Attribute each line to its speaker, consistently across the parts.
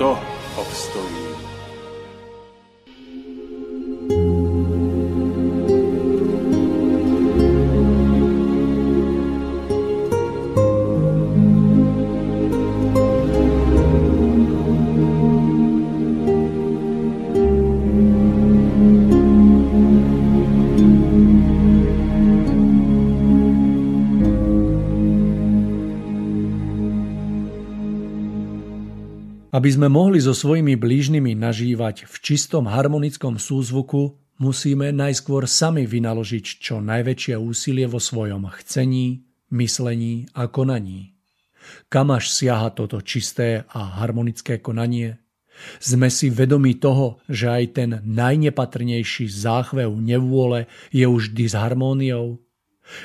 Speaker 1: と。オフストリー
Speaker 2: Aby sme mohli so svojimi blížnymi nažívať v čistom harmonickom súzvuku, musíme najskôr sami vynaložiť čo najväčšie úsilie vo svojom chcení, myslení a konaní. Kam až siaha toto čisté a harmonické konanie? Sme si vedomi toho, že aj ten najnepatrnejší záchvev nevôle je už disharmóniou?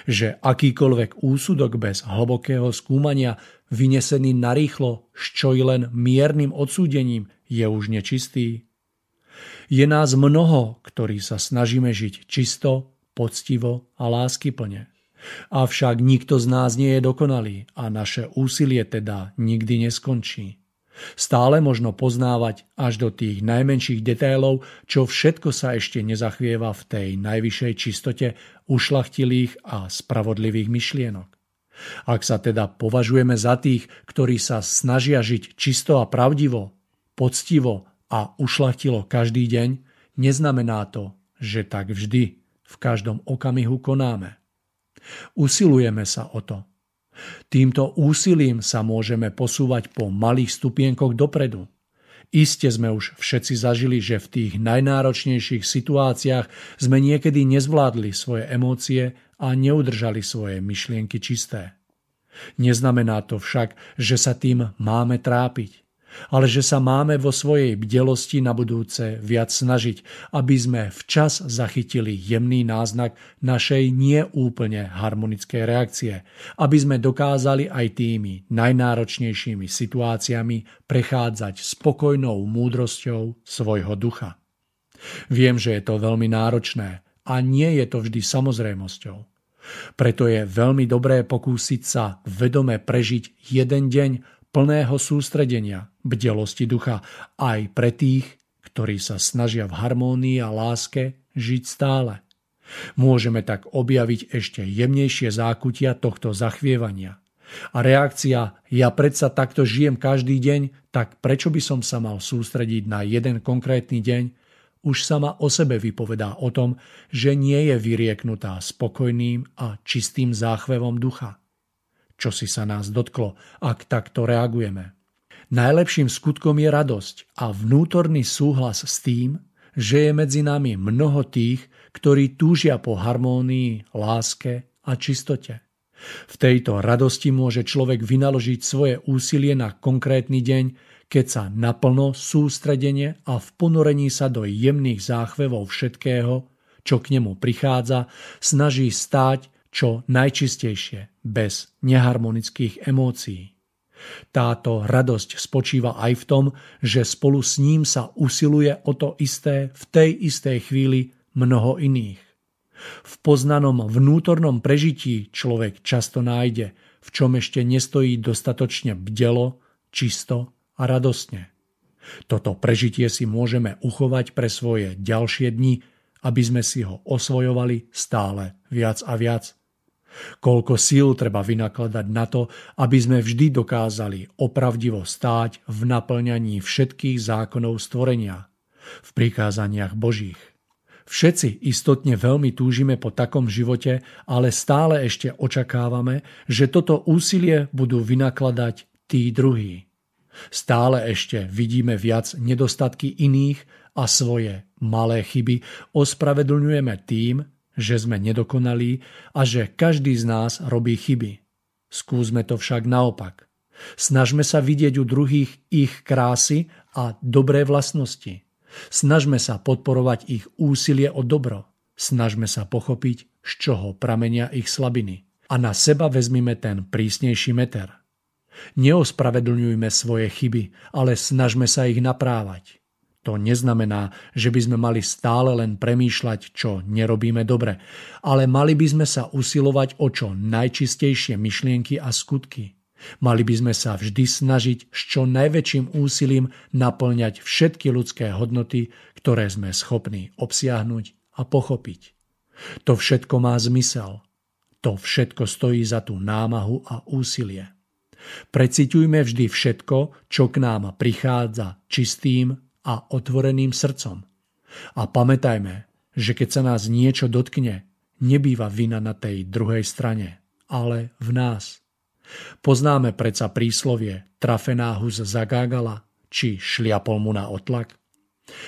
Speaker 2: Že akýkoľvek úsudok bez hlbokého skúmania vynesený narýchlo s čo i len miernym odsúdením, je už nečistý. Je nás mnoho, ktorí sa snažíme žiť čisto, poctivo a láskyplne. Avšak nikto z nás nie je dokonalý a naše úsilie teda nikdy neskončí. Stále možno poznávať až do tých najmenších detailov, čo všetko sa ešte nezachvieva v tej najvyššej čistote ušlachtilých a spravodlivých myšlienok. Ak sa teda považujeme za tých, ktorí sa snažia žiť čisto a pravdivo, poctivo a ušlachtilo každý deň, neznamená to, že tak vždy, v každom okamihu konáme. Usilujeme sa o to. Týmto úsilím sa môžeme posúvať po malých stupienkoch dopredu. Iste sme už všetci zažili, že v tých najnáročnejších situáciách sme niekedy nezvládli svoje emócie a neudržali svoje myšlienky čisté. Neznamená to však, že sa tým máme trápiť, ale že sa máme vo svojej bdelosti na budúce viac snažiť, aby sme včas zachytili jemný náznak našej neúplne harmonickej reakcie, aby sme dokázali aj tými najnáročnejšími situáciami prechádzať spokojnou múdrosťou svojho ducha. Viem, že je to veľmi náročné, a nie je to vždy samozrejmosťou. Preto je veľmi dobré pokúsiť sa vedome prežiť jeden deň plného sústredenia, bdelosti ducha aj pre tých, ktorí sa snažia v harmónii a láske žiť stále. Môžeme tak objaviť ešte jemnejšie zákutia tohto zachvievania. A reakcia ja predsa takto žijem každý deň, tak prečo by som sa mal sústrediť na jeden konkrétny deň už sama o sebe vypovedá o tom, že nie je vyrieknutá spokojným a čistým záchvevom ducha. Čo si sa nás dotklo, ak takto reagujeme? Najlepším skutkom je radosť a vnútorný súhlas s tým, že je medzi nami mnoho tých, ktorí túžia po harmónii, láske a čistote. V tejto radosti môže človek vynaložiť svoje úsilie na konkrétny deň, keď sa naplno sústredenie a v ponorení sa do jemných záchvevov všetkého, čo k nemu prichádza, snaží stáť čo najčistejšie, bez neharmonických emócií. Táto radosť spočíva aj v tom, že spolu s ním sa usiluje o to isté v tej istej chvíli mnoho iných. V poznanom vnútornom prežití človek často nájde, v čom ešte nestojí dostatočne bdelo, čisto a radostne. Toto prežitie si môžeme uchovať pre svoje ďalšie dni, aby sme si ho osvojovali stále viac a viac. Koľko síl treba vynakladať na to, aby sme vždy dokázali opravdivo stáť v naplňaní všetkých zákonov stvorenia. v prikázaniach Božích. Všetci istotne veľmi túžime po takom živote, ale stále ešte očakávame, že toto úsilie budú vynakladať tí druhí. Stále ešte vidíme viac nedostatky iných a svoje malé chyby ospravedlňujeme tým, že sme nedokonalí a že každý z nás robí chyby. Skúsme to však naopak. Snažme sa vidieť u druhých ich krásy a dobré vlastnosti. Snažme sa podporovať ich úsilie o dobro. Snažme sa pochopiť, z čoho pramenia ich slabiny. A na seba vezmime ten prísnejší meter. Neospravedlňujme svoje chyby, ale snažme sa ich naprávať. To neznamená, že by sme mali stále len premýšľať, čo nerobíme dobre, ale mali by sme sa usilovať o čo najčistejšie myšlienky a skutky. Mali by sme sa vždy snažiť s čo najväčším úsilím naplňať všetky ľudské hodnoty, ktoré sme schopní obsiahnuť a pochopiť. To všetko má zmysel. To všetko stojí za tú námahu a úsilie. Preciťujme vždy všetko, čo k nám prichádza čistým a otvoreným srdcom. A pamätajme, že keď sa nás niečo dotkne, nebýva vina na tej druhej strane, ale v nás. Poznáme predsa príslovie trafená hus zagágala, či šliapol mu na otlak.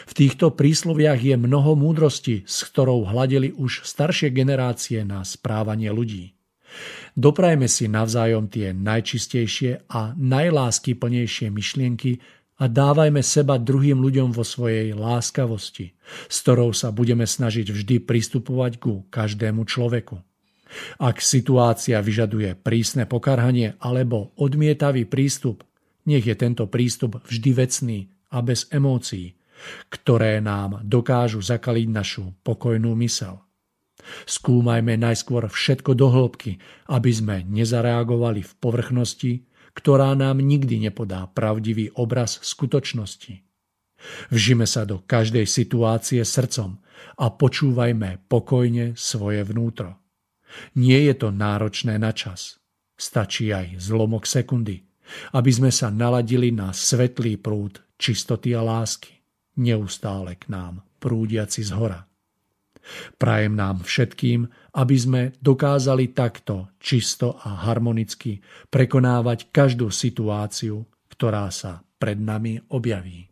Speaker 2: V týchto prísloviach je mnoho múdrosti, s ktorou hladili už staršie generácie na správanie ľudí. Doprajme si navzájom tie najčistejšie a najláskyplnejšie myšlienky, a dávajme seba druhým ľuďom vo svojej láskavosti, s ktorou sa budeme snažiť vždy pristupovať ku každému človeku. Ak situácia vyžaduje prísne pokarhanie alebo odmietavý prístup, nech je tento prístup vždy vecný a bez emócií, ktoré nám dokážu zakaliť našu pokojnú mysel. Skúmajme najskôr všetko do hĺbky, aby sme nezareagovali v povrchnosti ktorá nám nikdy nepodá pravdivý obraz skutočnosti. Vžime sa do každej situácie srdcom a počúvajme pokojne svoje vnútro. Nie je to náročné na čas. Stačí aj zlomok sekundy, aby sme sa naladili na svetlý prúd čistoty a lásky, neustále k nám prúdiaci z hora. Prajem nám všetkým, aby sme dokázali takto čisto a harmonicky prekonávať každú situáciu, ktorá sa pred nami objaví.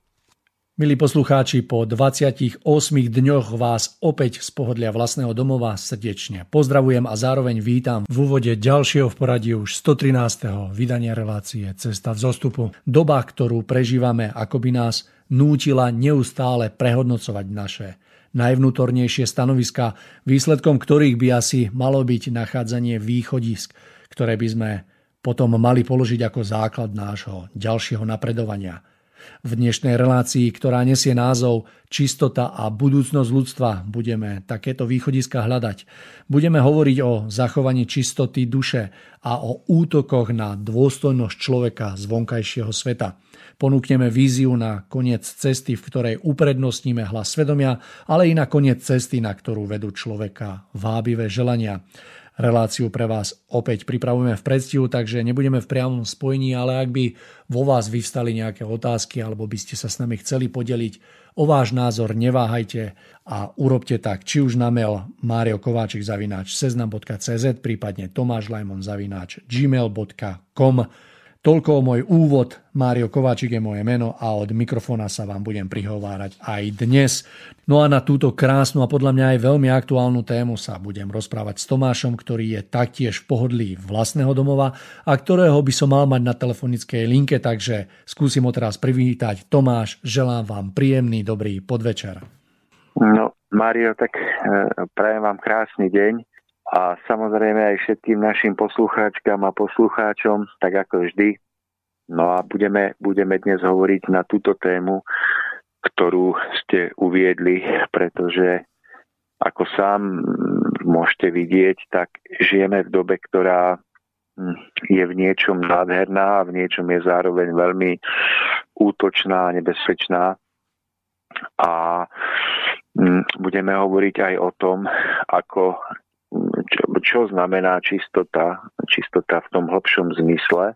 Speaker 2: Milí poslucháči, po 28 dňoch vás opäť z pohodlia vlastného domova srdečne pozdravujem a zároveň vítam v úvode ďalšieho v poradí už 113. vydania relácie Cesta v zostupu. Doba, ktorú prežívame, ako by nás nútila neustále prehodnocovať naše najvnútornejšie stanoviska, výsledkom ktorých by asi malo byť nachádzanie východisk, ktoré by sme potom mali položiť ako základ nášho ďalšieho napredovania. V dnešnej relácii, ktorá nesie názov Čistota a budúcnosť ľudstva, budeme takéto východiska hľadať. Budeme hovoriť o zachovaní čistoty duše a o útokoch na dôstojnosť človeka z vonkajšieho sveta. Ponúkneme víziu na koniec cesty, v ktorej uprednostníme hlas svedomia, ale i na koniec cesty, na ktorú vedú človeka vábivé želania. Reláciu pre vás opäť pripravujeme v predstihu, takže nebudeme v priamom spojení, ale ak by vo vás vyvstali nejaké otázky alebo by ste sa s nami chceli podeliť o váš názor, neváhajte a urobte tak či už na mail mariokováčik zavináč seznam.cz prípadne tomášlajmon zavináč gmail.com Toľko môj úvod. Mário Kováčik je moje meno a od mikrofóna sa vám budem prihovárať aj dnes. No a na túto krásnu a podľa mňa aj veľmi aktuálnu tému sa budem rozprávať s Tomášom, ktorý je taktiež v pohodlí vlastného domova a ktorého by som mal mať na telefonickej linke, takže skúsim ho teraz privítať. Tomáš, želám vám príjemný, dobrý podvečer.
Speaker 3: No, Mário, tak e, prajem vám krásny deň a samozrejme aj všetkým našim poslucháčkam a poslucháčom, tak ako vždy. No a budeme, budeme dnes hovoriť na túto tému, ktorú ste uviedli, pretože ako sám môžete vidieť, tak žijeme v dobe, ktorá je v niečom nádherná a v niečom je zároveň veľmi útočná a nebezpečná. A budeme hovoriť aj o tom, ako čo, čo znamená čistota, čistota v tom hlbšom zmysle.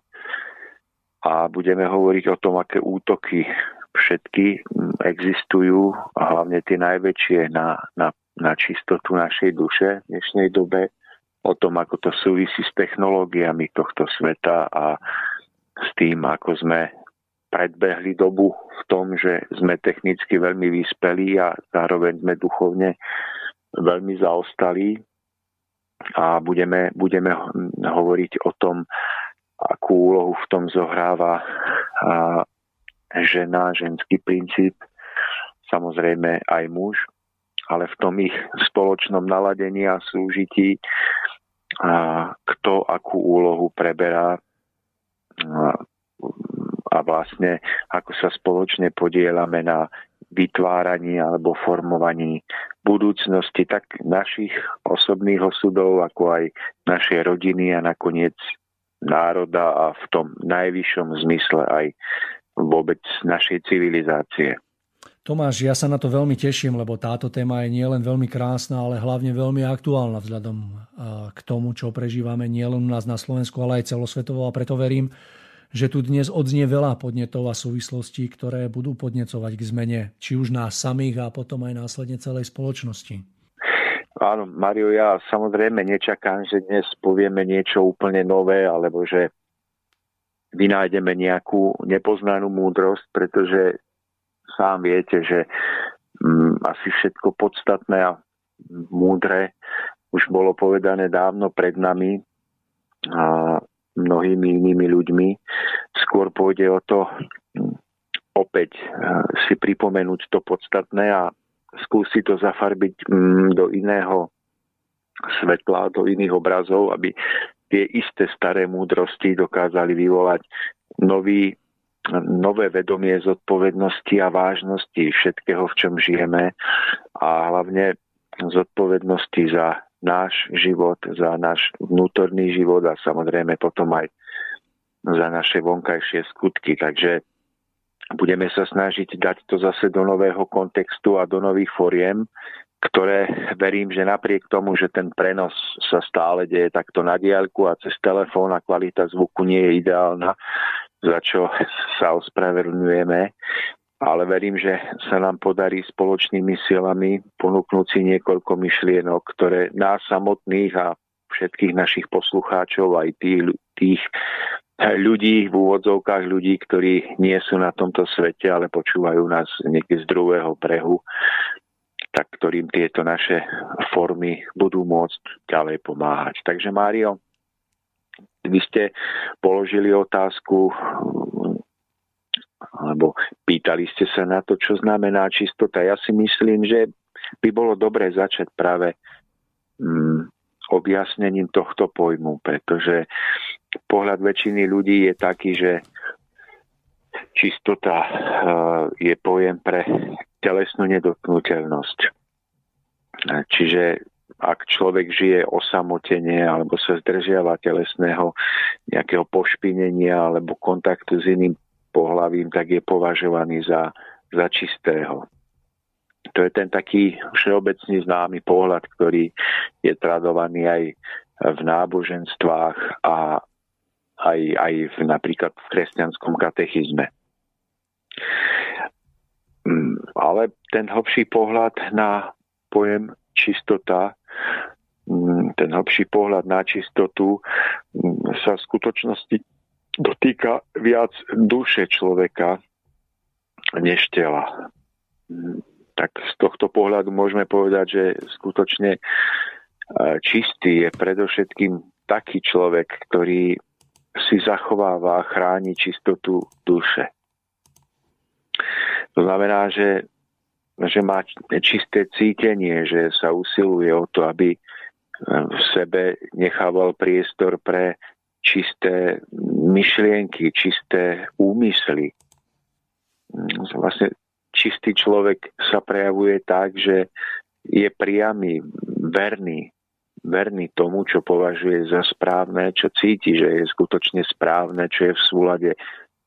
Speaker 3: A budeme hovoriť o tom, aké útoky všetky existujú, a hlavne tie najväčšie na, na, na čistotu našej duše v dnešnej dobe, o tom, ako to súvisí s technológiami tohto sveta a s tým, ako sme predbehli dobu v tom, že sme technicky veľmi vyspelí a zároveň sme duchovne veľmi zaostalí a budeme, budeme hovoriť o tom, akú úlohu v tom zohráva žena, ženský princíp, samozrejme aj muž, ale v tom ich spoločnom naladení a súžití, a kto akú úlohu preberá a vlastne ako sa spoločne podielame na vytváraní alebo formovaní budúcnosti tak našich osobných osudov, ako aj našej rodiny a nakoniec národa a v tom najvyššom zmysle aj vôbec našej civilizácie.
Speaker 2: Tomáš, ja sa na to veľmi teším, lebo táto téma je nielen veľmi krásna, ale hlavne veľmi aktuálna vzhľadom k tomu, čo prežívame nielen u nás na Slovensku, ale aj celosvetovo a preto verím, že tu dnes odznie veľa podnetov a súvislostí, ktoré budú podnecovať k zmene, či už nás samých a potom aj následne celej spoločnosti.
Speaker 3: Áno, Mario, ja samozrejme nečakám, že dnes povieme niečo úplne nové, alebo že vynájdeme nejakú nepoznanú múdrosť, pretože sám viete, že mm, asi všetko podstatné a múdre už bolo povedané dávno pred nami. A mnohými inými ľuďmi. Skôr pôjde o to hm, opäť eh, si pripomenúť to podstatné a skúsiť to zafarbiť hm, do iného svetla, do iných obrazov, aby tie isté staré múdrosti dokázali vyvolať nový, nové vedomie zodpovednosti a vážnosti všetkého, v čom žijeme a hlavne zodpovednosti za náš život, za náš vnútorný život a samozrejme potom aj za naše vonkajšie skutky. Takže budeme sa snažiť dať to zase do nového kontextu a do nových foriem, ktoré verím, že napriek tomu, že ten prenos sa stále deje takto na diaľku a cez telefón a kvalita zvuku nie je ideálna, za čo sa ospravedlňujeme, ale verím, že sa nám podarí spoločnými silami ponúknúť si niekoľko myšlienok, ktoré nás samotných a všetkých našich poslucháčov, aj tých, tých ľudí v úvodzovkách, ľudí, ktorí nie sú na tomto svete, ale počúvajú nás niekde z druhého brehu, tak ktorým tieto naše formy budú môcť ďalej pomáhať. Takže Mário, vy ste položili otázku alebo pýtali ste sa na to, čo znamená čistota. Ja si myslím, že by bolo dobre začať práve mm, objasnením tohto pojmu, pretože pohľad väčšiny ľudí je taký, že čistota uh, je pojem pre telesnú nedotknutelnosť. Čiže ak človek žije osamotene alebo sa zdržiava telesného nejakého pošpinenia alebo kontaktu s iným pohlavím, tak je považovaný za, za čistého. To je ten taký všeobecný známy pohľad, ktorý je tradovaný aj v náboženstvách a aj, aj v, napríklad v kresťanskom katechizme. Mm, ale ten hlbší pohľad na pojem čistota, mm, ten hlbší pohľad na čistotu mm, sa v skutočnosti dotýka viac duše človeka než tela. Tak z tohto pohľadu môžeme povedať, že skutočne e, čistý je predovšetkým taký človek, ktorý si zachováva a chráni čistotu duše. To znamená, že, že má čisté cítenie, že sa usiluje o to, aby v sebe nechával priestor pre čisté myšlienky, čisté úmysly. Vlastne čistý človek sa prejavuje tak, že je priamy, verný, verný tomu, čo považuje za správne, čo cíti, že je skutočne správne, čo je v súlade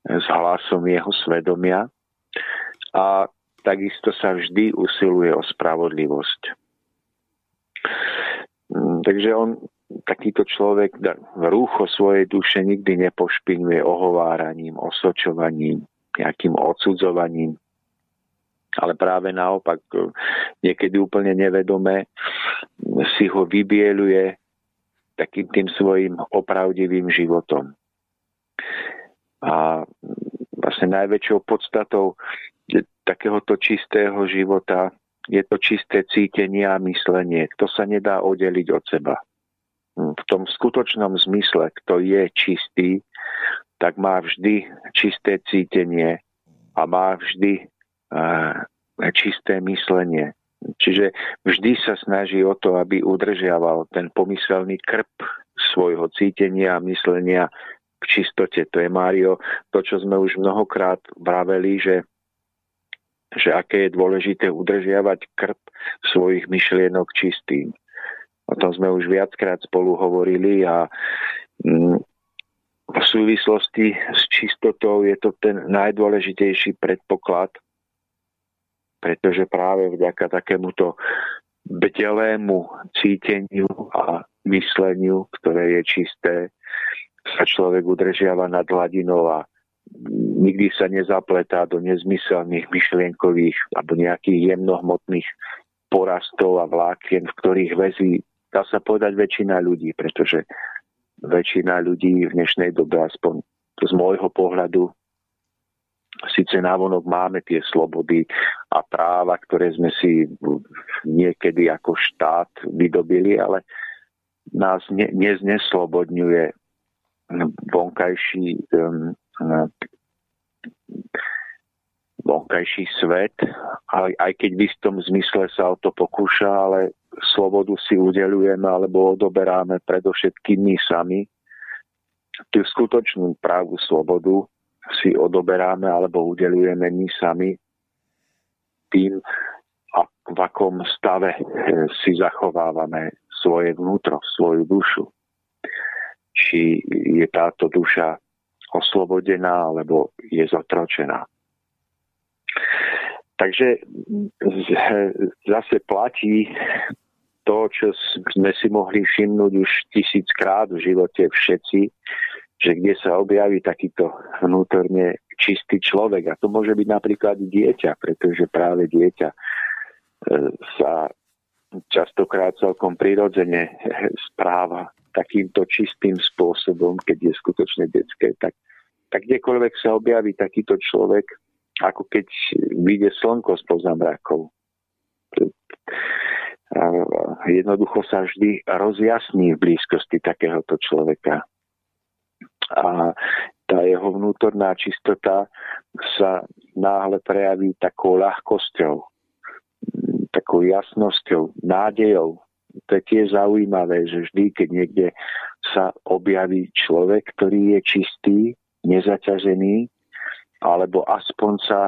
Speaker 3: s hlasom jeho svedomia. A takisto sa vždy usiluje o spravodlivosť. Takže on takýto človek rúcho svojej duše nikdy nepošpinuje ohováraním, osočovaním, nejakým odsudzovaním, ale práve naopak niekedy úplne nevedome si ho vybieluje takým tým svojim opravdivým životom. A vlastne najväčšou podstatou takéhoto čistého života je to čisté cítenie a myslenie. To sa nedá oddeliť od seba. V tom skutočnom zmysle, kto je čistý, tak má vždy čisté cítenie a má vždy čisté myslenie. Čiže vždy sa snaží o to, aby udržiaval ten pomyselný krp svojho cítenia a myslenia k čistote. To je, Mário, to, čo sme už mnohokrát vraveli, že, že aké je dôležité udržiavať krp svojich myšlienok čistým. O tom sme už viackrát spolu hovorili a mm, v súvislosti s čistotou je to ten najdôležitejší predpoklad, pretože práve vďaka takémuto bdelému cíteniu a mysleniu, ktoré je čisté, sa človek udržiava nad hladinou a nikdy sa nezapletá do nezmyselných myšlienkových alebo nejakých jemnohmotných porastov a vlákien, v ktorých väzí, dá sa povedať, väčšina ľudí, pretože väčšina ľudí v dnešnej dobe, aspoň z môjho pohľadu, síce návonok máme tie slobody a práva, ktoré sme si niekedy ako štát vydobili, ale nás ne, nezneslobodňuje vonkajší um, vonkajší svet, aj, aj keď v istom zmysle sa o to pokúša, ale slobodu si udelujeme alebo odoberáme predovšetkým my sami. Tú skutočnú právu slobodu si odoberáme alebo udelujeme my sami tým, v akom stave eh, si zachovávame svoje vnútro, svoju dušu. Či je táto duša oslobodená alebo je zotročená. Takže zase platí to, čo sme si mohli všimnúť už tisíckrát v živote všetci, že kde sa objaví takýto vnútorne čistý človek. A to môže byť napríklad dieťa, pretože práve dieťa e, sa častokrát celkom prirodzene správa takýmto čistým spôsobom, keď je skutočne detské, tak, tak kdekoľvek sa objaví takýto človek, ako keď vyjde slnko spoza mrakov. Jednoducho sa vždy rozjasní v blízkosti takéhoto človeka a tá jeho vnútorná čistota sa náhle prejaví takou ľahkosťou, takou jasnosťou, nádejou. To je tiež zaujímavé, že vždy, keď niekde sa objaví človek, ktorý je čistý, nezaťažený, alebo aspoň sa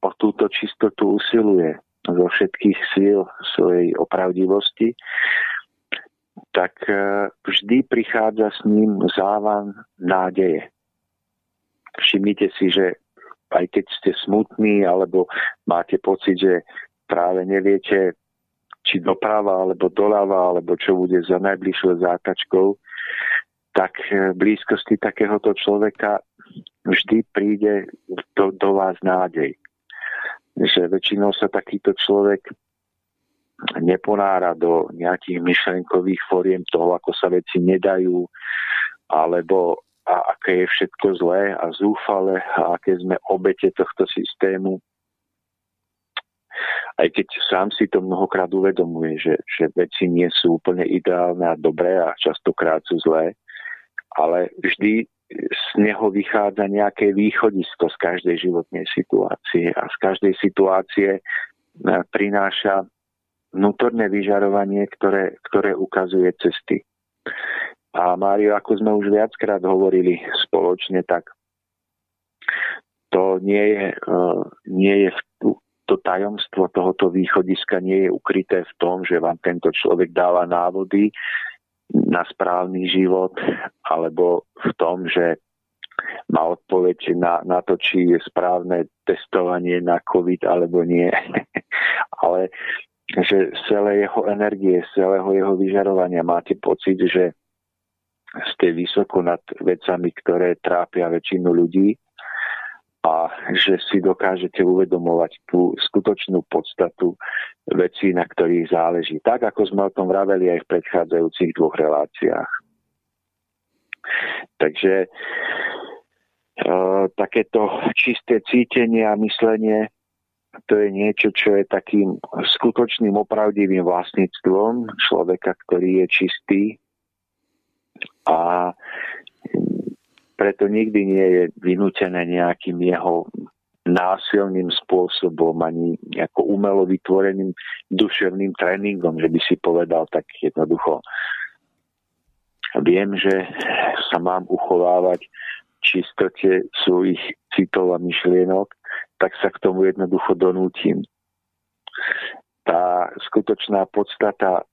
Speaker 3: o túto čistotu usiluje zo všetkých síl svojej opravdivosti, tak e, vždy prichádza s ním závan nádeje. Všimnite si, že aj keď ste smutní alebo máte pocit, že práve neviete, či doprava alebo doľava, alebo čo bude za najbližšou zátačkou, tak v blízkosti takéhoto človeka vždy príde do, do vás nádej. Že väčšinou sa takýto človek neponára do nejakých myšlenkových foriem toho, ako sa veci nedajú, alebo a aké je všetko zlé a zúfale a aké sme obete tohto systému. Aj keď sám si to mnohokrát uvedomuje, že, že veci nie sú úplne ideálne a dobré a častokrát sú zlé, ale vždy z neho vychádza nejaké východisko z každej životnej situácie a z každej situácie prináša vnútorné vyžarovanie, ktoré, ktoré ukazuje cesty. A Mário, ako sme už viackrát hovorili spoločne, tak to nie je, uh, nie je to tajomstvo tohoto východiska nie je ukryté v tom, že vám tento človek dáva návody na správny život, alebo v tom, že má odpoveď na, na to, či je správne testovanie na COVID alebo nie. Ale že z celej jeho energie, z celého jeho vyžarovania máte pocit, že ste vysoko nad vecami, ktoré trápia väčšinu ľudí a že si dokážete uvedomovať tú skutočnú podstatu vecí, na ktorých záleží. Tak, ako sme o tom vraveli aj v predchádzajúcich dvoch reláciách. Takže e, takéto čisté cítenie a myslenie to je niečo, čo je takým skutočným opravdivým vlastníctvom človeka, ktorý je čistý. A preto nikdy nie je vynútené nejakým jeho násilným spôsobom ani ako umelo vytvoreným duševným tréningom, že by si povedal tak jednoducho. Viem, že sa mám uchovávať čistote svojich citov a myšlienok, tak sa k tomu jednoducho donútim. Tá skutočná podstata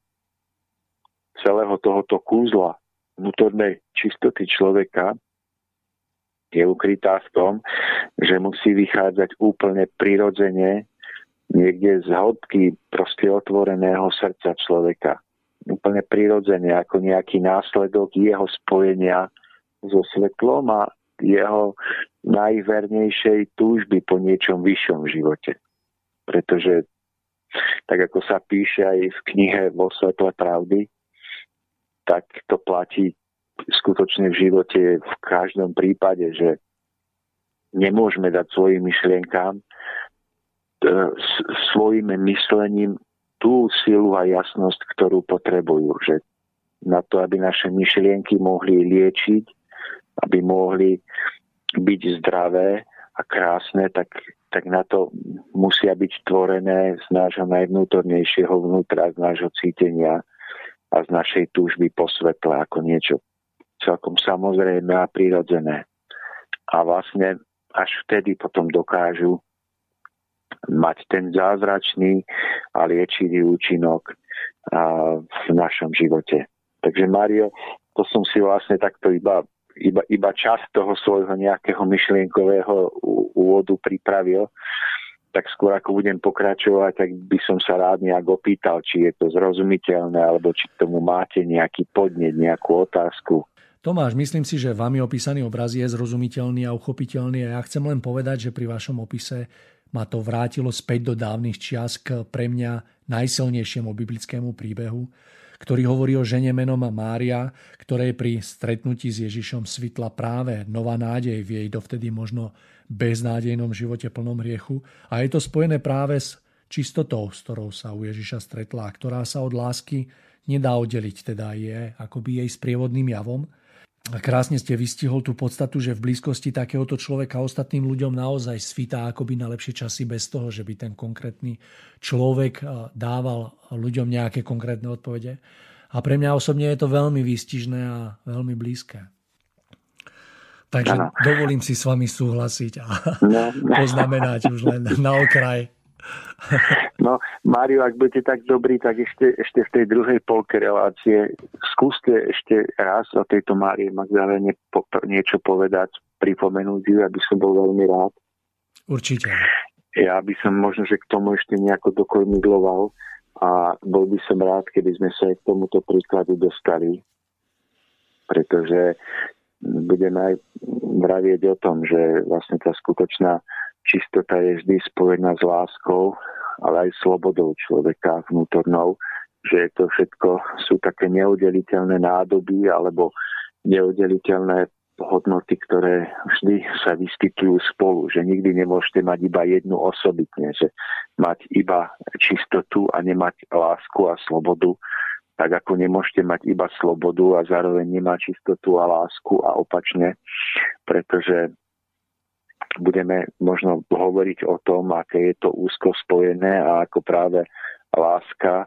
Speaker 3: celého tohoto kúzla vnútornej čistoty človeka je ukrytá v tom, že musí vychádzať úplne prirodzene niekde z hĺbky proste otvoreného srdca človeka. Úplne prirodzene, ako nejaký následok jeho spojenia so svetlom a jeho najvernejšej túžby po niečom vyššom živote. Pretože tak ako sa píše aj v knihe Vo svetle pravdy, tak to platí skutočne v živote v každom prípade, že nemôžeme dať svojim myšlienkám, e, svojim myslením tú silu a jasnosť, ktorú potrebujú. Že na to, aby naše myšlienky mohli liečiť, aby mohli byť zdravé a krásne, tak, tak na to musia byť tvorené z nášho najvnútornejšieho vnútra, z nášho cítenia a z našej túžby po svetle ako niečo celkom samozrejme a prirodzené. A vlastne až vtedy potom dokážu mať ten zázračný a liečivý účinok v našom živote. Takže Mario, to som si vlastne takto iba, iba, iba čas toho svojho nejakého myšlienkového úvodu pripravil tak skôr ako budem pokračovať, tak by som sa rád nejak opýtal, či je to zrozumiteľné, alebo či k tomu máte nejaký podnet, nejakú otázku.
Speaker 2: Tomáš, myslím si, že vami opísaný obraz je zrozumiteľný a uchopiteľný a ja chcem len povedať, že pri vašom opise ma to vrátilo späť do dávnych čias k pre mňa najsilnejšiemu biblickému príbehu, ktorý hovorí o žene menom Mária, ktorej pri stretnutí s Ježišom svitla práve nová nádej v jej dovtedy možno beznádejnom živote plnom hriechu a je to spojené práve s čistotou, s ktorou sa u Ježiša stretla, ktorá sa od lásky nedá oddeliť, teda je akoby jej sprievodným javom. Krásne ste vystihol tú podstatu, že v blízkosti takéhoto človeka ostatným ľuďom naozaj svítá akoby na lepšie časy bez toho, že by ten konkrétny človek dával ľuďom nejaké konkrétne odpovede. A pre mňa osobne je to veľmi výstižné a veľmi blízke. Takže ano. dovolím si s vami súhlasiť a no. poznamenať už len na okraj.
Speaker 3: No, Mário, ak budete tak dobrý, tak ešte, ešte v tej druhej polke relácie skúste ešte raz o tejto Márie Magdalene po, niečo povedať, pripomenúť ju, aby som bol veľmi rád.
Speaker 2: Určite.
Speaker 3: Ja by som možno, že k tomu ešte nejako dokormidloval a bol by som rád, keby sme sa aj k tomuto príkladu dostali, pretože budeme aj vravieť o tom, že vlastne tá skutočná čistota je vždy spojená s láskou, ale aj slobodou človeka vnútornou, že to všetko sú také neudeliteľné nádoby alebo neudeliteľné hodnoty, ktoré vždy sa vyskytujú spolu, že nikdy nemôžete mať iba jednu osobitne, že mať iba čistotu a nemať lásku a slobodu, tak ako nemôžete mať iba slobodu a zároveň nemať čistotu a lásku a opačne, pretože budeme možno hovoriť o tom, aké je to úzko spojené a ako práve láska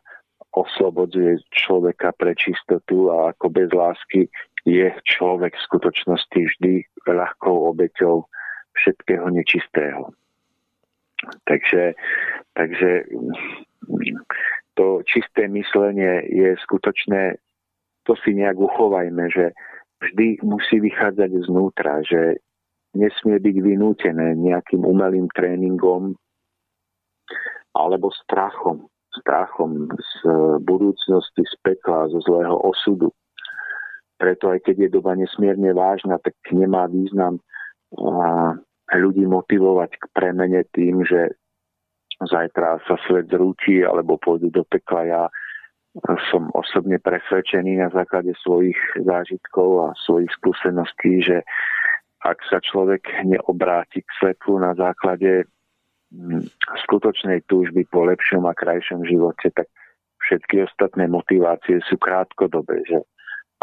Speaker 3: oslobodzuje človeka pre čistotu a ako bez lásky je človek v skutočnosti vždy ľahkou obeťou všetkého nečistého. Takže, takže to čisté myslenie je skutočné, to si nejak uchovajme, že vždy musí vychádzať znútra, že nesmie byť vynútené nejakým umelým tréningom alebo strachom. Strachom z budúcnosti, z pekla, zo zlého osudu. Preto aj keď je doba nesmierne vážna, tak nemá význam ľudí motivovať k premene tým, že zajtra sa svet zrúti alebo pôjdu do pekla. Ja som osobne presvedčený na základe svojich zážitkov a svojich skúseností, že ak sa človek neobráti k svetlu na základe mm, skutočnej túžby po lepšom a krajšom živote, tak všetky ostatné motivácie sú krátkodobé, že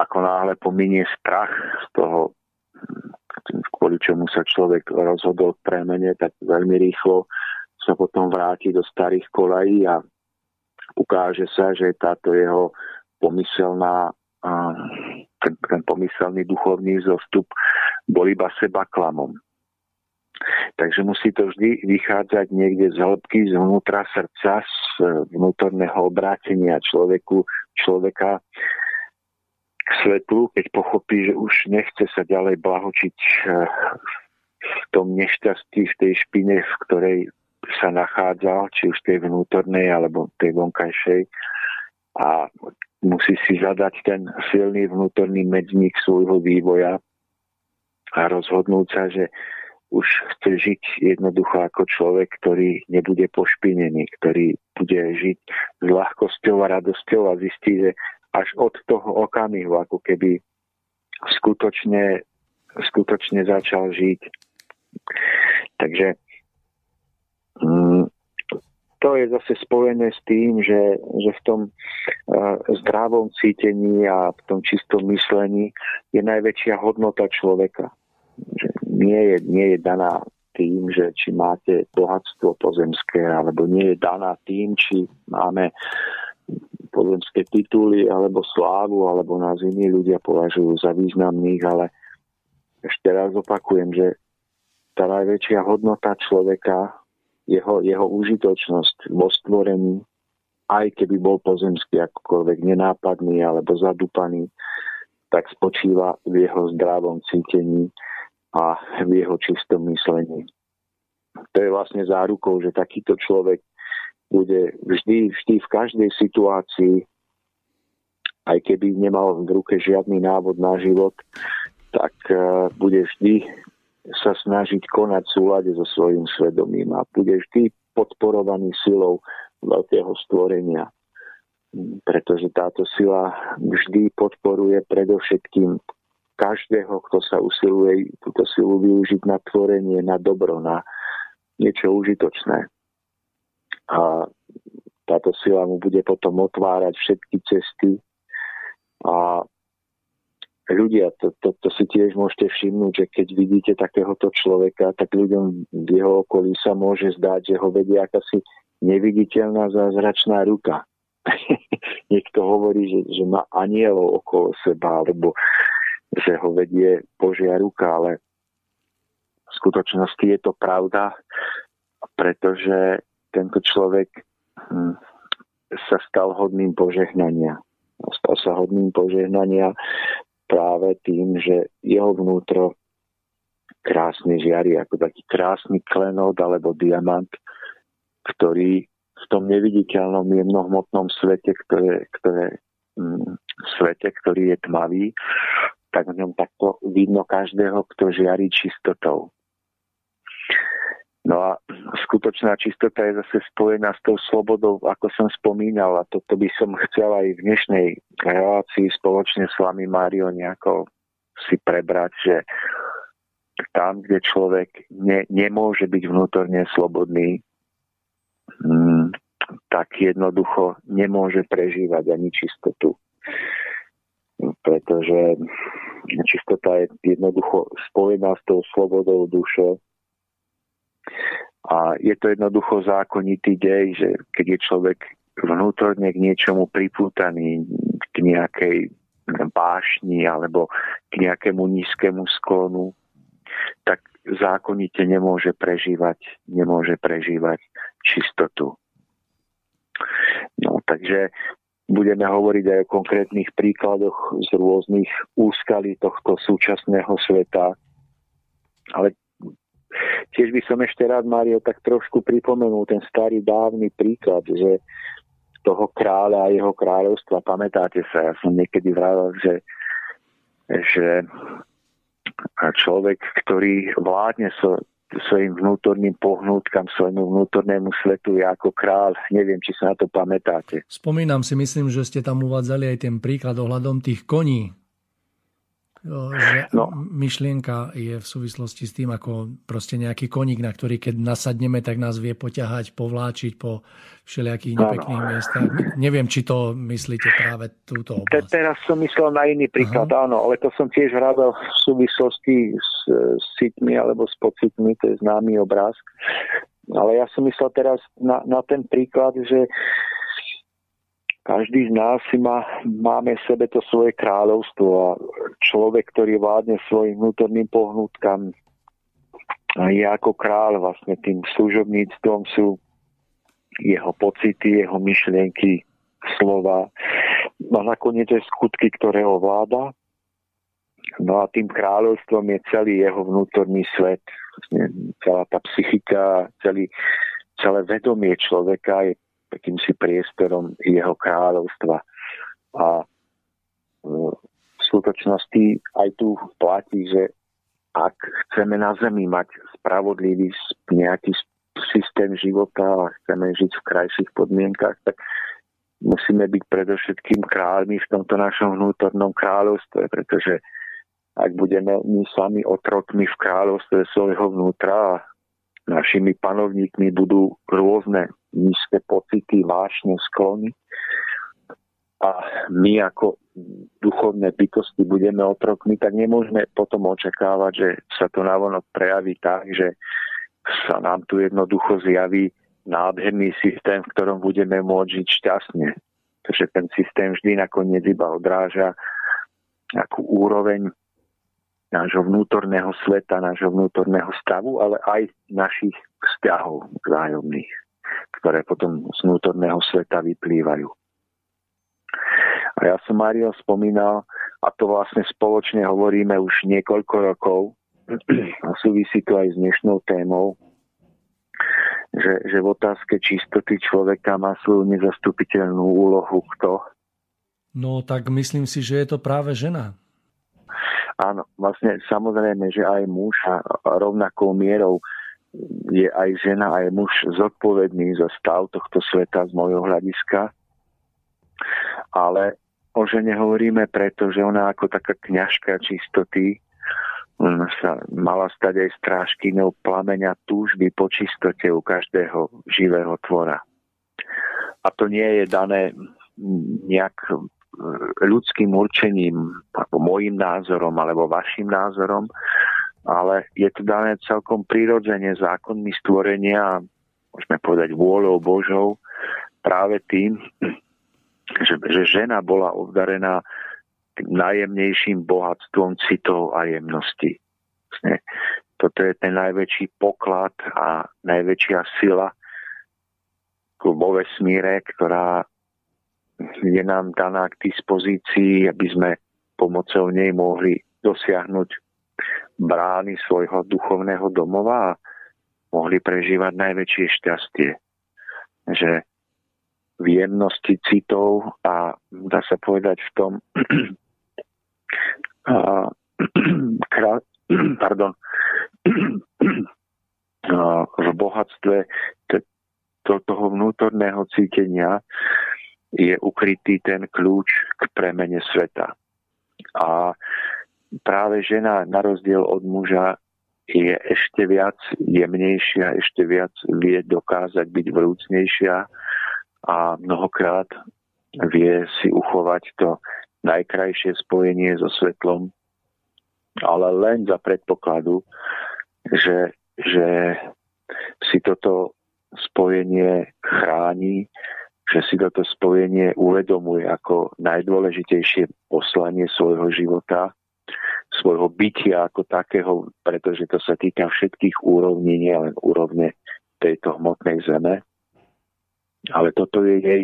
Speaker 3: ako náhle pominie strach z toho, mm, kvôli čomu sa človek rozhodol v premene, tak veľmi rýchlo sa potom vráti do starých kolají a ukáže sa, že táto jeho pomyselná ten, ten pomyselný duchovný zostup bol iba seba klamom. Takže musí to vždy vychádzať niekde z hĺbky, zvnútra srdca, z vnútorného obrátenia človeku, človeka k svetlu, keď pochopí, že už nechce sa ďalej blahočiť eh, v tom nešťastí, v tej špine, v ktorej sa nachádzal, či už tej vnútornej alebo tej vonkajšej a musí si zadať ten silný vnútorný medzník svojho vývoja a rozhodnúť sa, že už chce žiť jednoducho ako človek, ktorý nebude pošpinený, ktorý bude žiť s ľahkosťou a radosťou a zistí, že až od toho okamihu, ako keby skutočne, skutočne začal žiť. Takže to je zase spojené s tým, že, že v tom uh, zdravom cítení a v tom čistom myslení je najväčšia hodnota človeka. Že nie, je, nie je daná tým, že či máte bohatstvo pozemské, alebo nie je daná tým, či máme pozemské tituly, alebo slávu, alebo nás iní ľudia považujú za významných, ale ešte raz opakujem, že tá najväčšia hodnota človeka jeho, jeho užitočnosť vo stvorení, aj keby bol pozemský akokoľvek nenápadný alebo zadúpaný, tak spočíva v jeho zdravom cítení a v jeho čistom myslení. To je vlastne zárukou, že takýto človek bude vždy, vždy v každej situácii, aj keby nemal v ruke žiadny návod na život, tak uh, bude vždy sa snažiť konať v súlade so svojím svedomím a bude vždy podporovaný silou veľkého stvorenia. Pretože táto sila vždy podporuje predovšetkým každého, kto sa usiluje túto silu využiť na tvorenie, na dobro, na niečo užitočné. A táto sila mu bude potom otvárať všetky cesty a ľudia, to, to, to si tiež môžete všimnúť, že keď vidíte takéhoto človeka, tak ľuďom v jeho okolí sa môže zdať, že ho vedie akási neviditeľná zázračná ruka. Niekto hovorí, že, že má anielov okolo seba, alebo že ho vedie Božia ruka, ale v skutočnosti je to pravda, pretože tento človek hm, sa stal hodným požehnania. Stal sa hodným požehnania práve tým, že jeho vnútro krásne žiari ako taký krásny klenot alebo diamant, ktorý v tom neviditeľnom jemnohmotnom svete, ktoré, ktoré, mm, svete, ktorý je tmavý, tak v ňom takto vidno každého, kto žiari čistotou. No a skutočná čistota je zase spojená s tou slobodou, ako som spomínal, a toto by som chcel aj v dnešnej relácii spoločne s vami, Mário, nejako si prebrať, že tam, kde človek ne, nemôže byť vnútorne slobodný, mm, tak jednoducho nemôže prežívať ani čistotu. Pretože čistota je jednoducho spojená s tou slobodou duše, a je to jednoducho zákonitý dej, že keď je človek vnútorne k niečomu pripútaný, k nejakej bášni alebo k nejakému nízkemu sklonu, tak zákonite nemôže prežívať, nemôže prežívať čistotu. No, takže budeme hovoriť aj o konkrétnych príkladoch z rôznych úskalí tohto súčasného sveta. Ale Tiež by som ešte rád, Mario, tak trošku pripomenul ten starý dávny príklad, že toho kráľa a jeho kráľovstva, pamätáte sa, ja som niekedy vravel, že, že človek, ktorý vládne so svojim vnútorným pohnútkam, svojmu vnútornému svetu je ako král. Neviem, či sa na to pamätáte.
Speaker 2: Spomínam si, myslím, že ste tam uvádzali aj ten príklad ohľadom tých koní, že no. myšlienka je v súvislosti s tým, ako proste nejaký koník, na ktorý keď nasadneme, tak nás vie poťahať, povláčiť po všelijakých nepekných no. miestach. Neviem, či to myslíte práve túto oblasť.
Speaker 3: Teraz som myslel na iný príklad, Aha. áno, ale to som tiež hľadal v súvislosti s, s citmi alebo s pocitmi, to je známy obraz. Ale ja som myslel teraz na, na ten príklad, že každý z nás si má, máme v sebe to svoje kráľovstvo a človek, ktorý vládne svojim vnútorným pohnutkám je ako kráľ vlastne tým služobníctvom sú jeho pocity, jeho myšlienky, slova a nakoniec aj skutky, ktoré ovláda. No a tým kráľovstvom je celý jeho vnútorný svet, vlastne celá tá psychika, celý, celé vedomie človeka je akýmsi priestorom jeho kráľovstva. A e, v skutočnosti aj tu platí, že ak chceme na Zemi mať spravodlivý nejaký systém života a chceme žiť v krajších podmienkach, tak musíme byť predovšetkým kráľmi v tomto našom vnútornom kráľovstve, pretože ak budeme my sami otrokmi v kráľovstve svojho vnútra a našimi panovníkmi budú rôzne nízke pocity, vášne, sklony. A my ako duchovné bytosti budeme otrokmi, tak nemôžeme potom očakávať, že sa to navonok prejaví tak, že sa nám tu jednoducho zjaví nádherný systém, v ktorom budeme môcť žiť šťastne. Takže ten systém vždy nakoniec iba odráža akú úroveň nášho vnútorného sveta, nášho vnútorného stavu, ale aj našich vzťahov vzájomných ktoré potom z vnútorného sveta vyplývajú. A ja som Mario spomínal, a to vlastne spoločne hovoríme už niekoľko rokov, a súvisí to aj s dnešnou témou, že, že v otázke čistoty človeka má svoju nezastupiteľnú úlohu kto?
Speaker 2: No tak myslím si, že je to práve žena.
Speaker 3: Áno, vlastne samozrejme, že aj muž a rovnakou mierou je aj žena, aj muž zodpovedný za stav tohto sveta z môjho hľadiska. Ale o žene hovoríme preto, že ona ako taká kňažka čistoty ona sa mala stať aj strážkynou plameňa túžby po čistote u každého živého tvora. A to nie je dané nejak e, ľudským určením, alebo môjim názorom, alebo vašim názorom, ale je to dané celkom prirodzene zákonmi stvorenia, môžeme povedať vôľou Božou, práve tým, že, že žena bola obdarená tým najjemnejším bohatstvom citov a jemnosti. Toto je ten najväčší poklad a najväčšia sila vo vesmíre, ktorá je nám daná k dispozícii, aby sme pomocou nej mohli dosiahnuť brány svojho duchovného domova a mohli prežívať najväčšie šťastie. Že v jemnosti citov a dá sa povedať v tom a, krát, pardon, a, v bohatstve to, toho vnútorného cítenia je ukrytý ten kľúč k premene sveta. A práve žena na rozdiel od muža je ešte viac jemnejšia, ešte viac vie dokázať byť vrúcnejšia a mnohokrát vie si uchovať to najkrajšie spojenie so svetlom, ale len za predpokladu, že, že si toto spojenie chráni, že si toto spojenie uvedomuje ako najdôležitejšie poslanie svojho života svojho bytia ako takého, pretože to sa týka všetkých úrovní, nielen úrovne tejto hmotnej zeme. Ale toto je jej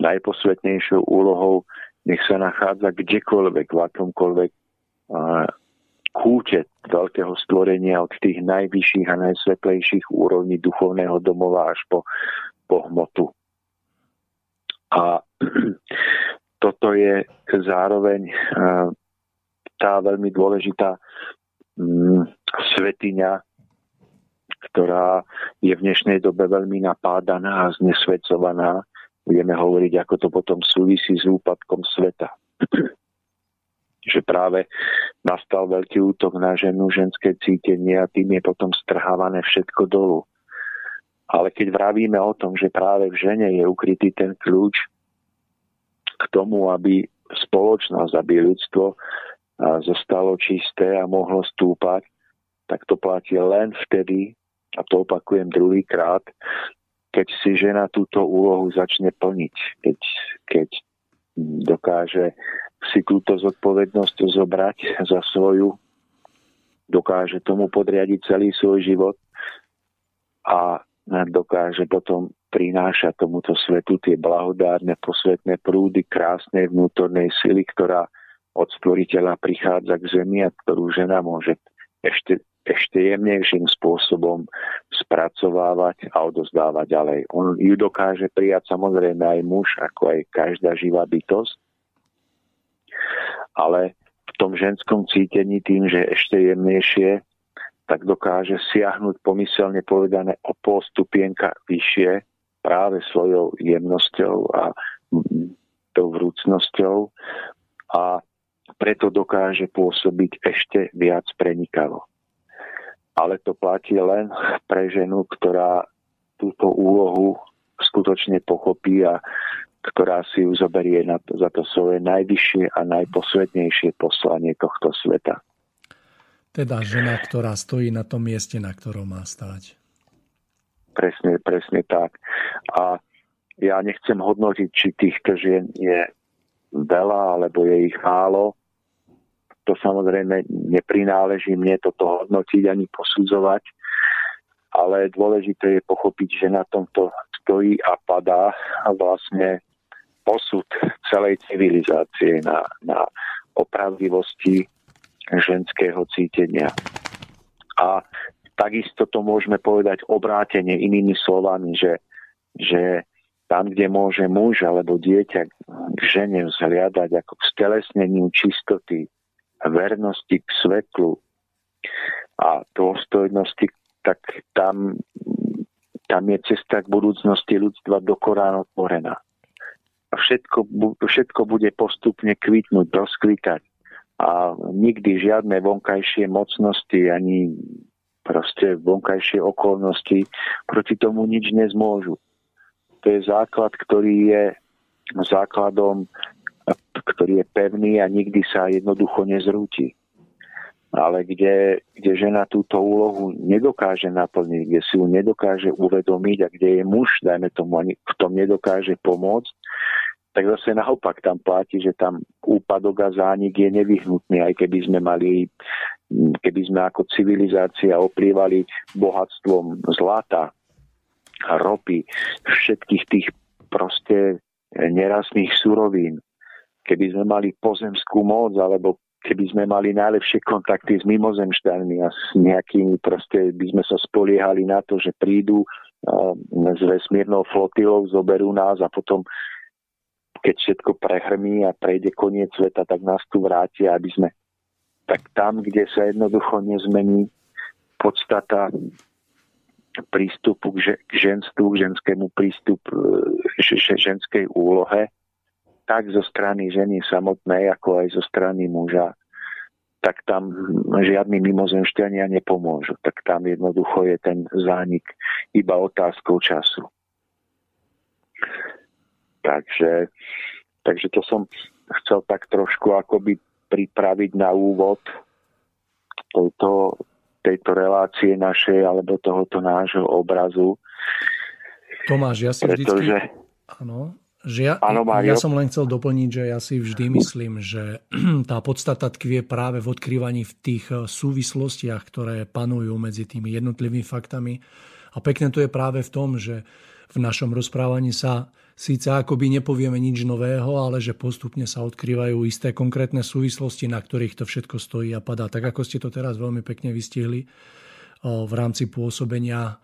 Speaker 3: najposvetnejšou úlohou, nech sa nachádza kdekoľvek, v akomkoľvek kúte veľkého stvorenia od tých najvyšších a najsvetlejších úrovní duchovného domova až po, po hmotu. A toto je zároveň tá veľmi dôležitá mm, svetiňa ktorá je v dnešnej dobe veľmi napádaná a znesvedcovaná. Budeme hovoriť, ako to potom súvisí s úpadkom sveta. že práve nastal veľký útok na ženu, ženské cítenie a tým je potom strhávané všetko dolu. Ale keď vravíme o tom, že práve v žene je ukrytý ten kľúč k tomu, aby spoločnosť, aby ľudstvo zostalo čisté a mohlo stúpať, tak to platí len vtedy, a to opakujem druhýkrát, keď si žena túto úlohu začne plniť, keď, keď dokáže si túto zodpovednosť zobrať za svoju, dokáže tomu podriadiť celý svoj život a dokáže potom prinášať tomuto svetu tie blahodárne posvetné prúdy krásnej vnútornej sily, ktorá od stvoriteľa prichádza k zemi a ktorú žena môže ešte ešte jemnejším spôsobom spracovávať a odozdávať ďalej. On ju dokáže prijať samozrejme aj muž, ako aj každá živá bytosť, ale v tom ženskom cítení tým, že ešte jemnejšie, tak dokáže siahnuť pomyselne povedané o pol stupienka vyššie práve svojou jemnosťou a tou vrúcnosťou a preto dokáže pôsobiť ešte viac prenikavo ale to platí len pre ženu, ktorá túto úlohu skutočne pochopí a ktorá si ju zoberie na to, za to svoje najvyššie a najposvetnejšie poslanie tohto sveta.
Speaker 2: Teda žena, ktorá stojí na tom mieste, na ktorom má stať.
Speaker 3: Presne, presne tak. A ja nechcem hodnotiť, či týchto žien je veľa, alebo je ich málo to samozrejme neprináleží mne toto hodnotiť ani posudzovať, ale dôležité je pochopiť, že na tomto stojí a padá vlastne posud celej civilizácie na, na opravdivosti ženského cítenia. A takisto to môžeme povedať obrátenie inými slovami, že, že tam, kde môže muž alebo dieťa k žene vzhliadať ako k stelesneniu čistoty, vernosti k svetlu a dôstojnosti, tak tam, tam je cesta k budúcnosti ľudstva do Korán otvorená. A všetko, všetko bude postupne kvitnúť, rozkvitať. A nikdy žiadne vonkajšie mocnosti ani proste vonkajšie okolnosti proti tomu nič nezmôžu. To je základ, ktorý je základom ktorý je pevný a nikdy sa jednoducho nezrúti. Ale kde, kde žena túto úlohu nedokáže naplniť, kde si ju nedokáže uvedomiť a kde je muž, dajme tomu, ani v tom nedokáže pomôcť, tak zase naopak tam platí, že tam úpadok a zánik je nevyhnutný, aj keby sme mali, keby sme ako civilizácia oplývali bohatstvom zlata, ropy, všetkých tých proste nerastných surovín, keby sme mali pozemskú moc, alebo keby sme mali najlepšie kontakty s mimozemšťanmi a s nejakými, proste by sme sa spoliehali na to, že prídu s vesmírnou flotilou, zoberú nás a potom keď všetko prehrmí a prejde koniec sveta, tak nás tu vrátia, aby sme tak tam, kde sa jednoducho nezmení podstata prístupu k ženstvu, k ženskému prístupu, ženskej úlohe, tak zo strany ženy samotnej, ako aj zo strany muža, tak tam žiadni mimozemšťania nepomôžu. Tak tam jednoducho je ten zánik iba otázkou času. Takže, takže to som chcel tak trošku akoby pripraviť na úvod tejto, tejto relácie našej alebo tohoto nášho obrazu.
Speaker 2: Tomáš, ja si Pretože... vždycky... Áno, že ja, ano, ja som len chcel doplniť, že ja si vždy myslím, že tá podstata tkvie práve v odkrývaní v tých eh, súvislostiach, ktoré panujú medzi tými jednotlivými faktami. A pekné to je práve v tom, že v našom rozprávaní sa síce akoby nepovieme nič nového, ale že postupne sa odkrývajú isté konkrétne súvislosti, na ktorých to všetko stojí a padá. Tak ako ste to teraz veľmi pekne vystihli eh, v rámci pôsobenia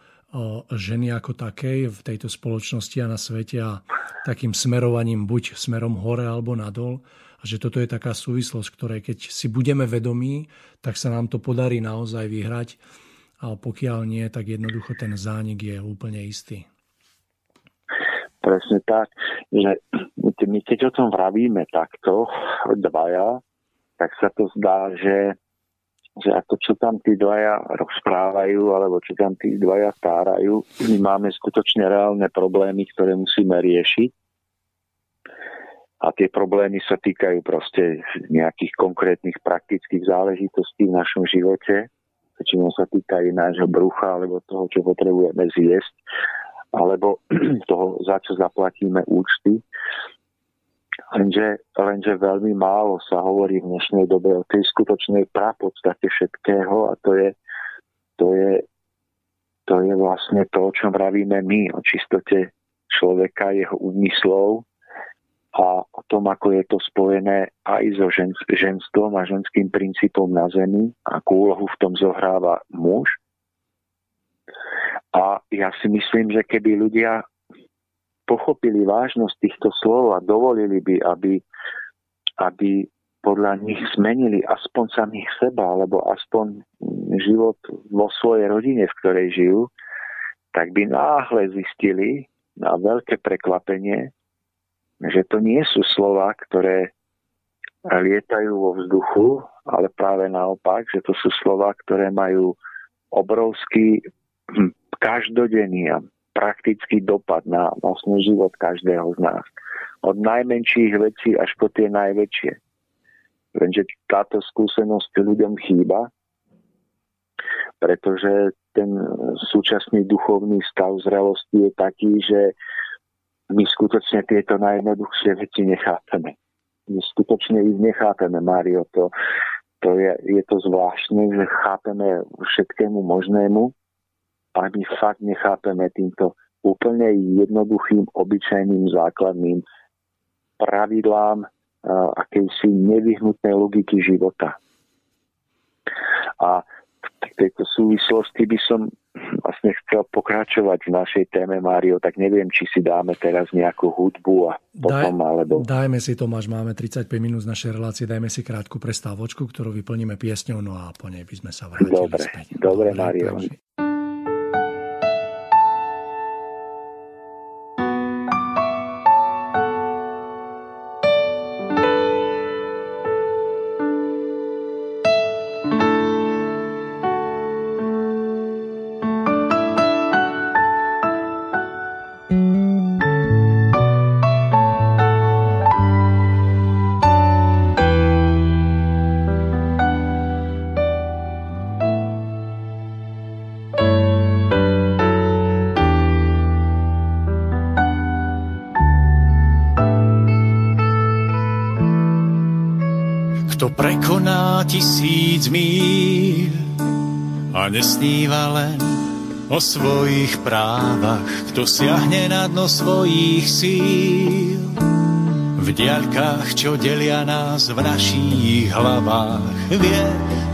Speaker 2: ženy ako takej v tejto spoločnosti a na svete a takým smerovaním buď smerom hore alebo nadol. A že toto je taká súvislosť, ktorej keď si budeme vedomí, tak sa nám to podarí naozaj vyhrať a a pokiaľ nie, tak jednoducho ten zánik je úplne istý.
Speaker 3: Presne tak, že my keď o tom vravíme takto, dvaja, tak sa to zdá, že, že ako čo tam tí dvaja rozprávajú, alebo čo tam tí dvaja stárajú, my máme skutočne reálne problémy, ktoré musíme riešiť. A tie problémy sa týkajú proste nejakých konkrétnych praktických záležitostí v našom živote. Väčšinou sa týkajú nášho brucha alebo toho, čo potrebujeme zjesť alebo toho, za čo zaplatíme účty. Lenže, lenže veľmi málo sa hovorí v dnešnej dobe o tej skutočnej prapodstate všetkého a to je, to je, to je vlastne to, o čom vravíme my, o čistote človeka, jeho úmyslov a o tom, ako je to spojené aj so žen, ženstvom a ženským princípom na Zemi, akú úlohu v tom zohráva muž. A ja si myslím, že keby ľudia pochopili vážnosť týchto slov a dovolili by, aby, aby podľa nich zmenili aspoň samých seba, alebo aspoň život vo svojej rodine, v ktorej žijú, tak by náhle zistili na veľké prekvapenie, že to nie sú slova, ktoré lietajú vo vzduchu, ale práve naopak, že to sú slova, ktoré majú obrovský každodenný a praktický dopad na vlastne život každého z nás. Od najmenších vecí až po tie najväčšie. Lenže táto skúsenosť ľuďom chýba, pretože ten súčasný duchovný stav zrelosti je taký, že my skutočne tieto najjednoduchšie veci nechápeme. My skutočne ich nechápeme, Mário. To, to je, je to zvláštne, že chápeme všetkému možnému, ale my fakt nechápeme týmto úplne jednoduchým, obyčajným, základným pravidlám akejsi nevyhnutnej logiky života. A v tejto súvislosti by som vlastne chcel pokračovať v našej téme, Mário, tak neviem, či si dáme teraz nejakú hudbu a potom, Daj, alebo...
Speaker 2: Dajme si, Tomáš, máme 35 minút z našej relácie, dajme si krátku prestávočku, ktorú vyplníme piesňou, no a po nej by sme sa vrátili
Speaker 3: dobre,
Speaker 2: späť.
Speaker 3: Dobre, dobre Mário.
Speaker 4: Tisíc míl a nesníva len o svojich právach, kto siahne na dno svojich síl. V diaľkách, čo delia nás v našich hlavách, vie,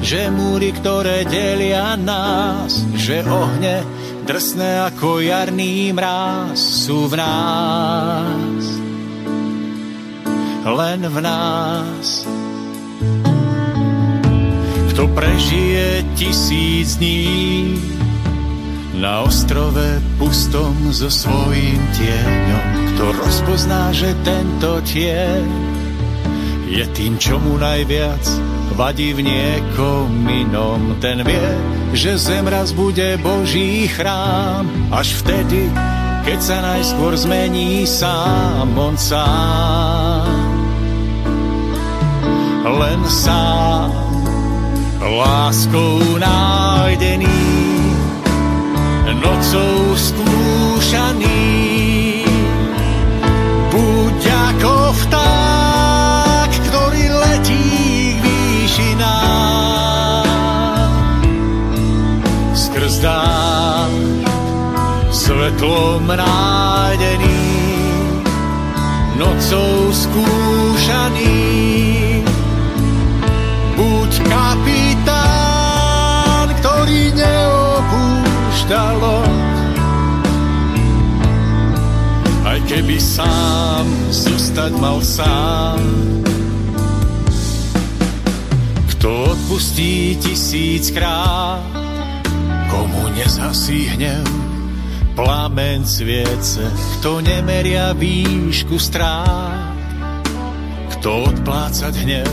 Speaker 4: že múry, ktoré delia nás, že ohne drsné ako jarný mráz sú v nás. Len v nás kto prežije tisíc dní na ostrove pustom so svojím tieňom, kto rozpozná, že tento tieň je tým, čo mu najviac vadí v niekom inom. Ten vie, že zem raz bude Boží chrám, až vtedy, keď sa najskôr zmení sám on sám. Len sám láskou nájdený, nocou skúšaný. Buď ako vták, ktorý letí k výšinám. Skrz dám svetlom nájdený, nocou skúšaný. Keby sám zostať mal sám. Kto odpustí tisíckrát, komu nezhasí hnev, plamen sviece, kto nemeria výšku strát, kto odplácať hnev,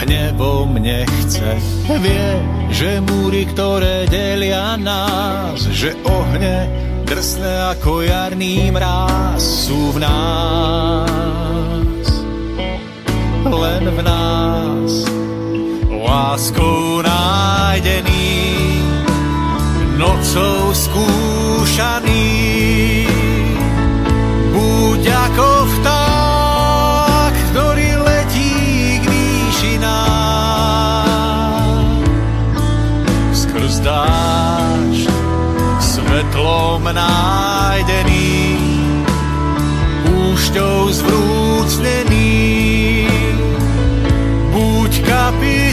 Speaker 4: hnevom nechce. Vie, že múry, ktoré delia nás, že ohne drsné ako jarný mráz sú v nás. Len v nás láskou nájdený, nocou skúšaný. Púšťou zvrúcnený. Buď kapitán,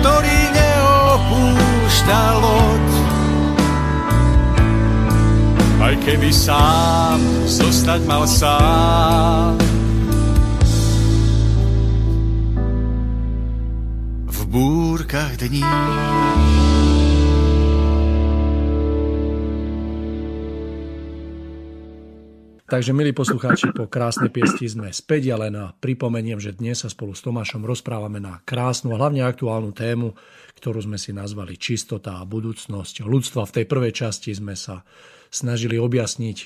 Speaker 4: ktorý neopúšťa loď. Aj keby sám zostať mal sám. V búrkach dní.
Speaker 2: Takže, milí poslucháči, po krásnej piesti sme späť, ale na pripomeniem, že dnes sa spolu s Tomášom rozprávame na krásnu a hlavne aktuálnu tému, ktorú sme si nazvali čistota a budúcnosť ľudstva. V tej prvej časti sme sa snažili objasniť,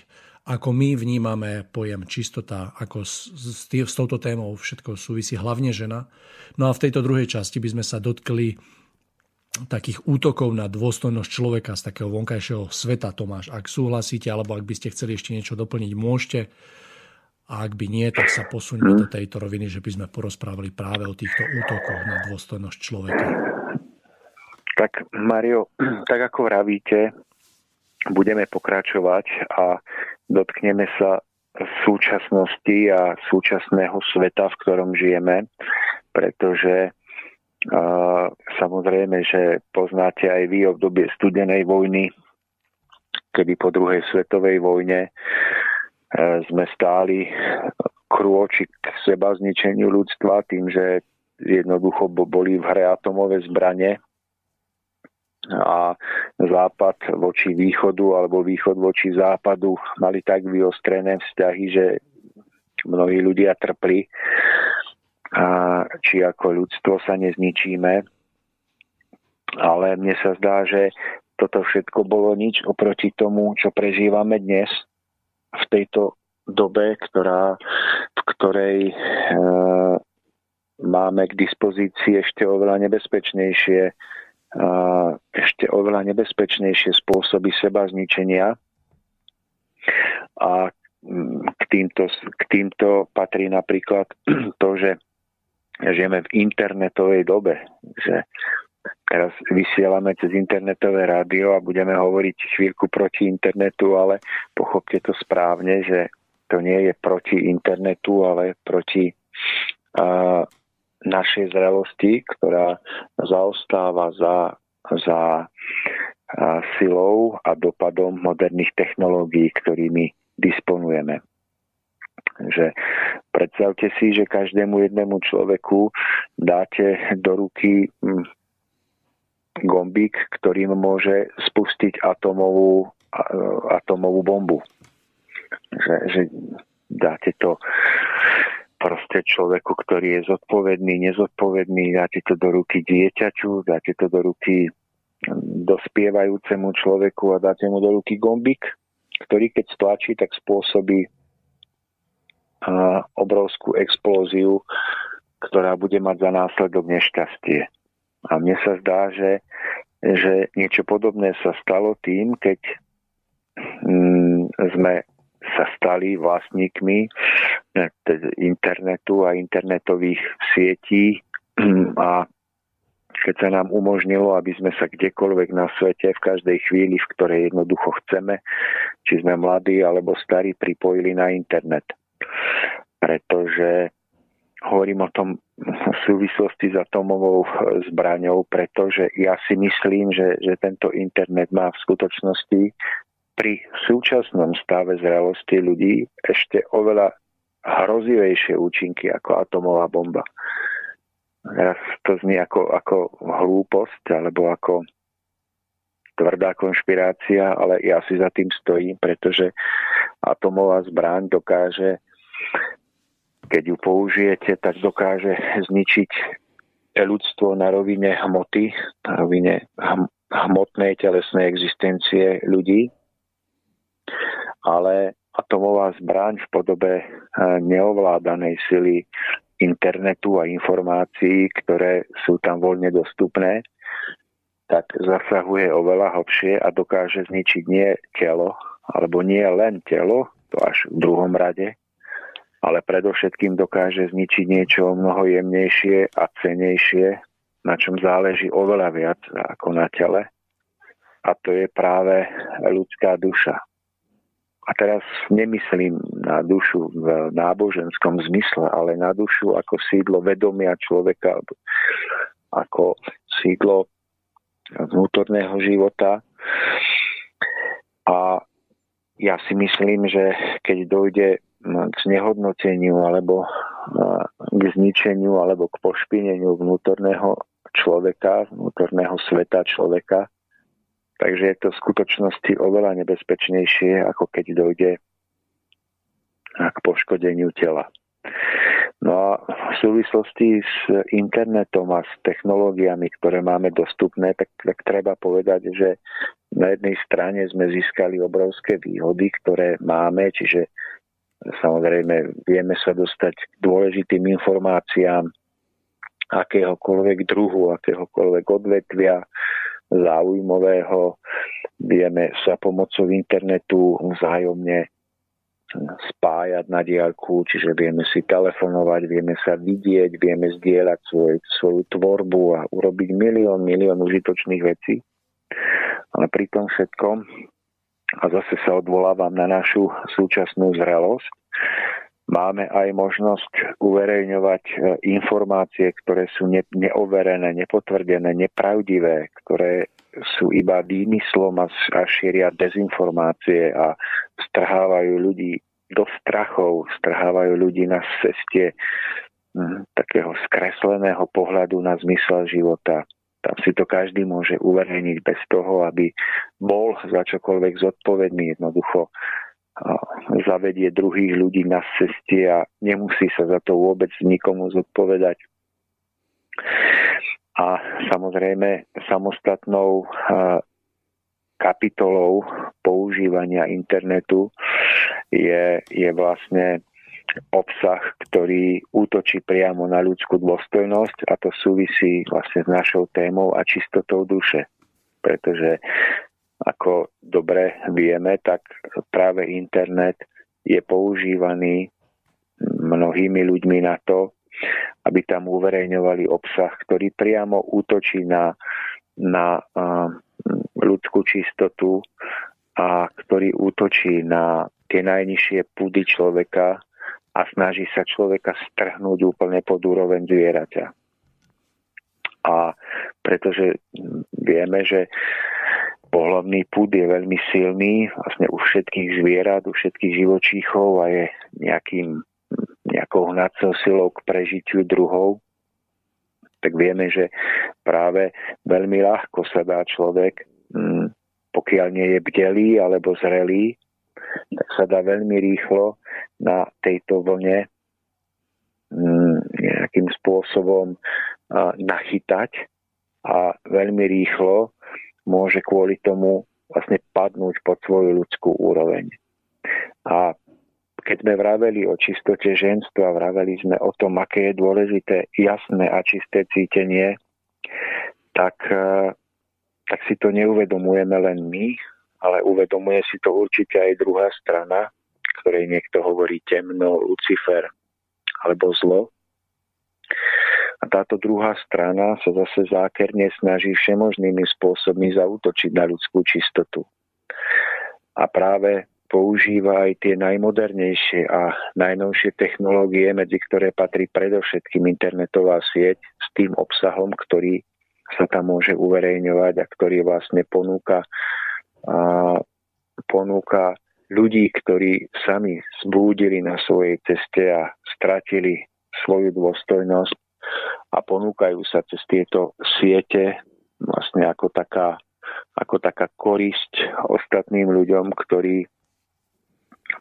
Speaker 2: ako my vnímame pojem čistota, ako s, s, s touto témou všetko súvisí hlavne žena. No a v tejto druhej časti by sme sa dotkli takých útokov na dôstojnosť človeka z takého vonkajšieho sveta, Tomáš. Ak súhlasíte, alebo ak by ste chceli ešte niečo doplniť, môžete. A ak by nie, tak sa posuňme do tejto roviny, že by sme porozprávali práve o týchto útokoch na dôstojnosť človeka.
Speaker 3: Tak Mario, tak ako vravíte, budeme pokračovať a dotkneme sa súčasnosti a súčasného sveta, v ktorom žijeme, pretože samozrejme, že poznáte aj vy obdobie studenej vojny, kedy po druhej svetovej vojne e, sme stáli krôči k seba zničeniu ľudstva tým, že jednoducho boli v hre atomové zbranie. A západ voči východu alebo východ voči západu mali tak vyostrené vzťahy, že mnohí ľudia trpli a či ako ľudstvo sa nezničíme. Ale mne sa zdá, že toto všetko bolo nič oproti tomu, čo prežívame dnes v tejto dobe, ktorá, v ktorej e, máme k dispozícii ešte oveľa nebezpečnejšie e, ešte oveľa nebezpečnejšie spôsoby seba zničenia. A k týmto, k týmto patrí napríklad to, že žijeme v internetovej dobe, že teraz vysielame cez internetové rádio a budeme hovoriť chvíľku proti internetu, ale pochopte to správne, že to nie je proti internetu, ale proti uh, našej zrelosti, ktorá zaostáva za, za uh, silou a dopadom moderných technológií, ktorými disponujeme. Že predstavte si, že každému jednému človeku dáte do ruky hm, gombík, ktorým môže spustiť atomovú, atomovú bombu. Že, že dáte to proste človeku, ktorý je zodpovedný, nezodpovedný, dáte to do ruky dieťaču, dáte to do ruky hm, dospievajúcemu človeku a dáte mu do ruky gombík, ktorý keď stlačí, tak spôsobí obrovskú explóziu, ktorá bude mať za následok nešťastie. A mne sa zdá, že, že niečo podobné sa stalo tým, keď mm, sme sa stali vlastníkmi eh, internetu a internetových sietí a keď sa nám umožnilo, aby sme sa kdekoľvek na svete v každej chvíli, v ktorej jednoducho chceme, či sme mladí alebo starí, pripojili na internet pretože hovorím o tom v súvislosti s atomovou zbraňou, pretože ja si myslím, že, že tento internet má v skutočnosti pri súčasnom stave zrelosti ľudí ešte oveľa hrozivejšie účinky ako atomová bomba. Raz to znie ako, ako hlúposť alebo ako tvrdá konšpirácia, ale ja si za tým stojím, pretože atomová zbraň dokáže, keď ju použijete, tak dokáže zničiť ľudstvo na rovine hmoty, na rovine hm- hmotnej telesnej existencie ľudí, ale atomová zbraň v podobe eh, neovládanej sily internetu a informácií, ktoré sú tam voľne dostupné, tak zasahuje oveľa hlbšie a dokáže zničiť nie telo, alebo nie len telo, to až v druhom rade, ale predovšetkým dokáže zničiť niečo mnoho jemnejšie a cenejšie, na čom záleží oveľa viac ako na tele. A to je práve ľudská duša. A teraz nemyslím na dušu v náboženskom zmysle, ale na dušu ako sídlo vedomia človeka, ako sídlo vnútorného života. A ja si myslím, že keď dojde k znehodnoteniu alebo k zničeniu alebo k pošpineniu vnútorného človeka, vnútorného sveta človeka, takže je to v skutočnosti oveľa nebezpečnejšie, ako keď dojde k poškodeniu tela. No a v súvislosti s internetom a s technológiami, ktoré máme dostupné, tak, tak treba povedať, že na jednej strane sme získali obrovské výhody, ktoré máme, čiže samozrejme vieme sa dostať k dôležitým informáciám akéhokoľvek druhu, akéhokoľvek odvetvia záujmového. Vieme sa pomocou internetu vzájomne spájať na diálku, čiže vieme si telefonovať, vieme sa vidieť, vieme zdieľať svoj, svoju tvorbu a urobiť milión, milión užitočných vecí. Ale pri tom všetkom, a zase sa odvolávam na našu súčasnú zrelosť, máme aj možnosť uverejňovať e, informácie, ktoré sú ne, neoverené, nepotvrdené, nepravdivé, ktoré sú iba výmyslom a, a šíria dezinformácie a strhávajú ľudí do strachov, strhávajú ľudí na ceste hm, takého skresleného pohľadu na zmysel života. Tam si to každý môže uverejniť bez toho, aby bol za čokoľvek zodpovedný. Jednoducho zavedie druhých ľudí na ceste a nemusí sa za to vôbec nikomu zodpovedať. A samozrejme samostatnou kapitolou používania internetu je, je vlastne obsah, ktorý útočí priamo na ľudskú dôstojnosť a to súvisí vlastne s našou témou a čistotou duše. Pretože ako dobre vieme, tak práve internet je používaný mnohými ľuďmi na to, aby tam uverejňovali obsah, ktorý priamo útočí na, na ľudskú čistotu a ktorý útočí na tie najnižšie púdy človeka a snaží sa človeka strhnúť úplne pod úroveň zvieraťa. A pretože vieme, že pohľavný púd je veľmi silný vlastne u všetkých zvierat, u všetkých živočíchov a je nejakým nejakou hnacou silou k prežitiu druhov, tak vieme, že práve veľmi ľahko sa dá človek, mm, pokiaľ nie je bdelý alebo zrelý, tak sa dá veľmi rýchlo na tejto vlne mm, nejakým spôsobom nachytať a veľmi rýchlo môže kvôli tomu vlastne padnúť pod svoju ľudskú úroveň. A keď sme vraveli o čistote ženstva, vraveli sme o tom, aké je dôležité jasné a čisté cítenie, tak, e, tak si to neuvedomujeme len my, ale uvedomuje si to určite aj druhá strana, ktorej niekto hovorí temno, Lucifer alebo zlo. A táto druhá strana sa zase zákerne snaží všemožnými spôsobmi zautočiť na ľudskú čistotu. A práve používa aj tie najmodernejšie a najnovšie technológie, medzi ktoré patrí predovšetkým internetová sieť s tým obsahom, ktorý sa tam môže uverejňovať a ktorý vlastne ponúka, a ponúka ľudí, ktorí sami zbúdili na svojej ceste a stratili svoju dôstojnosť a ponúkajú sa cez tieto siete vlastne ako taká ako taká korisť ostatným ľuďom, ktorí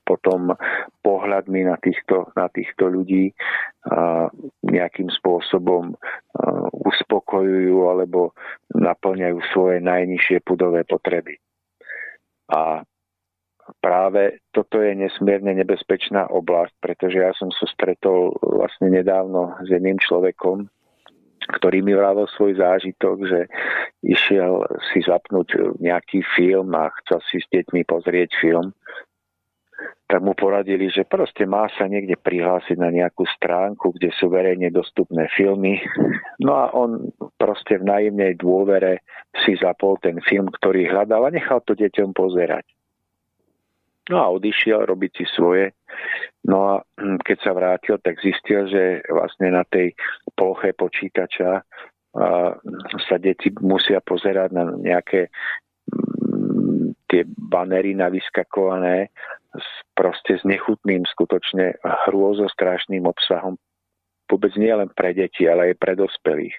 Speaker 3: potom pohľadmi na týchto, na týchto ľudí a nejakým spôsobom uspokojujú alebo naplňajú svoje najnižšie pudové potreby. A práve toto je nesmierne nebezpečná oblasť, pretože ja som sa stretol vlastne nedávno s jedným človekom, ktorý mi vrával svoj zážitok, že išiel si zapnúť nejaký film a chcel si s deťmi pozrieť film tak mu poradili, že proste má sa niekde prihlásiť na nejakú stránku, kde sú verejne dostupné filmy. No a on proste v naivnej dôvere si zapol ten film, ktorý hľadal a nechal to deťom pozerať. No a odišiel robiť si svoje. No a keď sa vrátil, tak zistil, že vlastne na tej ploche počítača sa deti musia pozerať na nejaké tie banery navyskakované s, proste s nechutným, skutočne hrôzostrašným obsahom. Vôbec nie len pre deti, ale aj pre dospelých.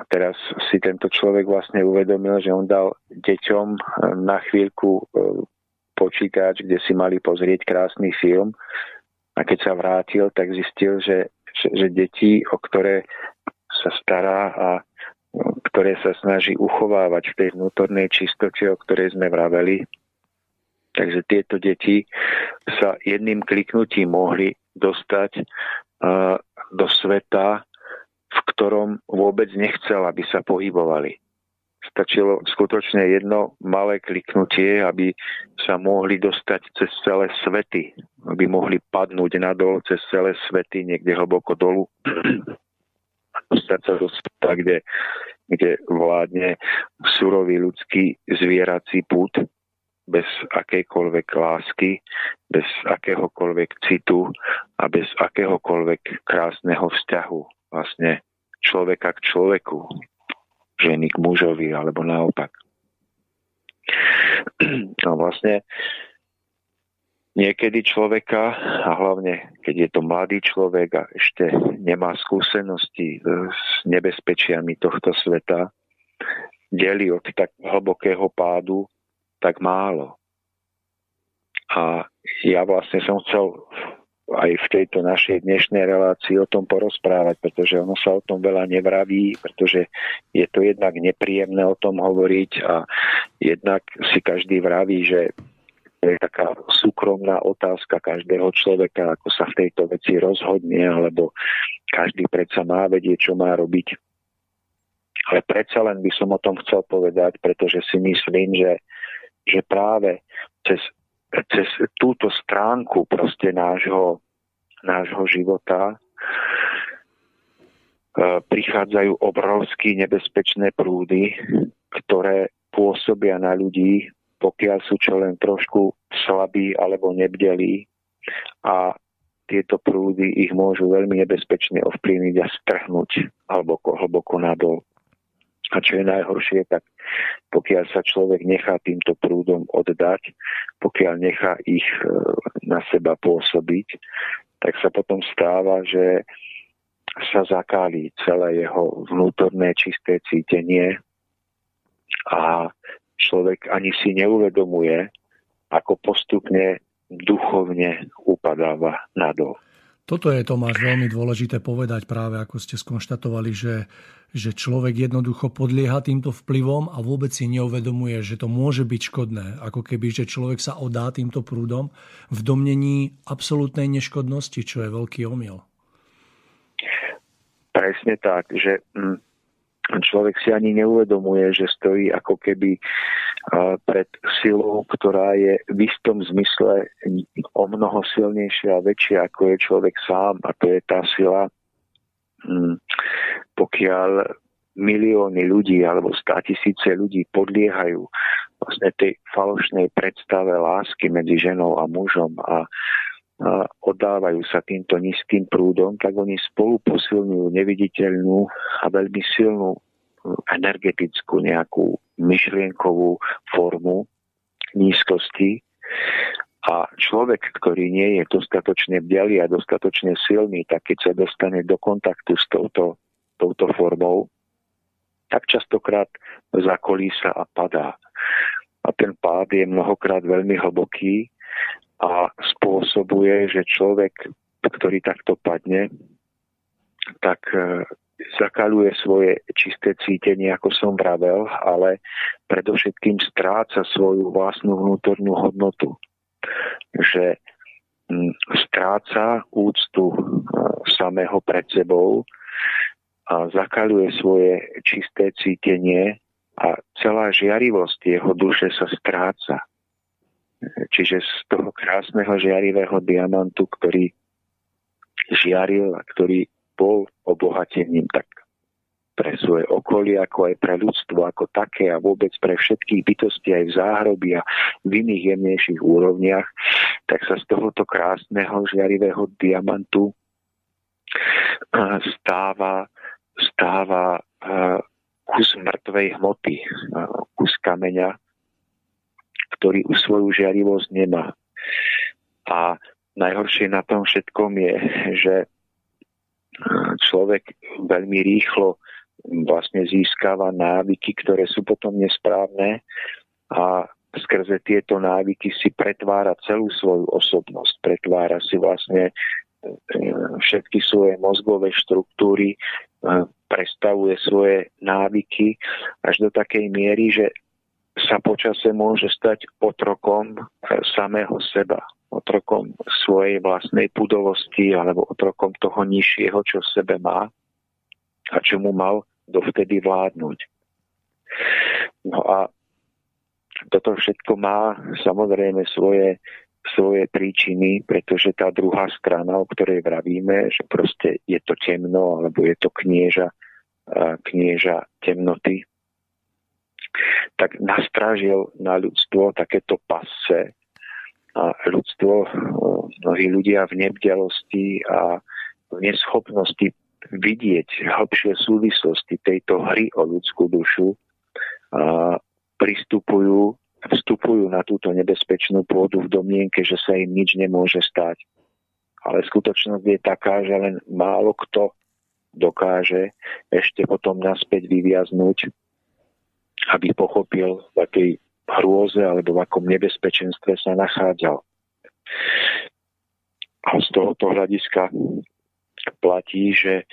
Speaker 3: A teraz si tento človek vlastne uvedomil, že on dal deťom e, na chvíľku e, počítač, kde si mali pozrieť krásny film a keď sa vrátil, tak zistil, že, že, že deti, o ktoré sa stará a ktoré sa snaží uchovávať v tej vnútornej čistote, o ktorej sme vraveli, Takže tieto deti sa jedným kliknutím mohli dostať uh, do sveta, v ktorom vôbec nechcel, aby sa pohybovali. Stačilo skutočne jedno malé kliknutie, aby sa mohli dostať cez celé svety, aby mohli padnúť nadol cez celé svety, niekde hlboko dolu, sa do sveta, kde, kde vládne surový ľudský zvierací pút bez akejkoľvek lásky, bez akéhokoľvek citu a bez akéhokoľvek krásneho vzťahu vlastne človeka k človeku, ženy k mužovi alebo naopak. No vlastne niekedy človeka, a hlavne keď je to mladý človek a ešte nemá skúsenosti s nebezpečiami tohto sveta, delí od tak hlbokého pádu tak málo. A ja vlastne som chcel aj v tejto našej dnešnej relácii o tom porozprávať, pretože ono sa o tom veľa nevraví, pretože je to jednak nepríjemné o tom hovoriť a jednak si každý vraví, že to je taká súkromná otázka každého človeka, ako sa v tejto veci rozhodne, alebo každý predsa má vedieť, čo má robiť. Ale predsa len by som o tom chcel povedať, pretože si myslím, že že práve cez, cez túto stránku proste nášho, nášho života e, prichádzajú obrovské nebezpečné prúdy, ktoré pôsobia na ľudí, pokiaľ sú čo len trošku slabí alebo nebdelí a tieto prúdy ich môžu veľmi nebezpečne ovplyvniť a strhnúť hlboko, hlboko nadol. A čo je najhoršie, tak pokiaľ sa človek nechá týmto prúdom oddať, pokiaľ nechá ich e, na seba pôsobiť, tak sa potom stáva, že sa zakálí celé jeho vnútorné čisté cítenie a človek ani si neuvedomuje, ako postupne duchovne upadáva nadol.
Speaker 2: Toto je, Tomáš, veľmi dôležité povedať práve, ako ste skonštatovali, že, že človek jednoducho podlieha týmto vplyvom a vôbec si neuvedomuje, že to môže byť škodné. Ako keby, že človek sa odá týmto prúdom v domnení absolútnej neškodnosti, čo je veľký omyl.
Speaker 3: Presne tak, že hm, človek si ani neuvedomuje, že stojí ako keby pred silou, ktorá je v istom zmysle o mnoho silnejšia a väčšia ako je človek sám. A to je tá sila, hm, pokiaľ milióny ľudí alebo stá tisíce ľudí podliehajú vlastne tej falošnej predstave lásky medzi ženou a mužom a oddávajú sa týmto nízkym prúdom, tak oni spolu posilňujú neviditeľnú a veľmi silnú energetickú nejakú myšlienkovú formu nízkosti a človek, ktorý nie je dostatočne bdelý a dostatočne silný, tak keď sa dostane do kontaktu s touto, touto formou, tak častokrát zakolísa a padá. A ten pád je mnohokrát veľmi hlboký a spôsobuje, že človek, ktorý takto padne, tak e, zakaluje svoje čisté cítenie, ako som vravel, ale predovšetkým stráca svoju vlastnú vnútornú hodnotu. Že stráca úctu e, samého pred sebou a zakaluje svoje čisté cítenie a celá žiarivosť jeho duše sa stráca. Čiže z toho krásneho žiarivého diamantu, ktorý žiaril a ktorý bol obohatením tak pre svoje okolie, ako aj pre ľudstvo ako také a vôbec pre všetkých bytosti aj v záhrobi a v iných jemnejších úrovniach, tak sa z tohoto krásneho žiarivého diamantu stáva stáva kus mŕtvej hmoty, kus kameňa, ktorý svoju žiarivosť nemá. A najhoršie na tom všetkom je, že človek veľmi rýchlo vlastne získava návyky, ktoré sú potom nesprávne a skrze tieto návyky si pretvára celú svoju osobnosť, pretvára si vlastne všetky svoje mozgové štruktúry, prestavuje svoje návyky až do takej miery, že sa počase môže stať otrokom e, samého seba, otrokom svojej vlastnej pudovosti alebo otrokom toho nižšieho, čo v sebe má a čo mu mal dovtedy vládnuť. No a toto všetko má samozrejme svoje svoje príčiny, pretože tá druhá strana, o ktorej vravíme, že proste je to temno, alebo je to knieža, knieža temnoty, tak nastražil na ľudstvo takéto pasce. A ľudstvo, mnohí ľudia v nebdelosti a v neschopnosti vidieť hĺbšie súvislosti tejto hry o ľudskú dušu a pristupujú vstupujú na túto nebezpečnú pôdu v domienke, že sa im nič nemôže stať. Ale skutočnosť je taká, že len málo kto dokáže ešte potom naspäť vyviaznúť, aby pochopil, v akej hrôze alebo v akom nebezpečenstve sa nachádzal. A z tohoto hľadiska platí, že,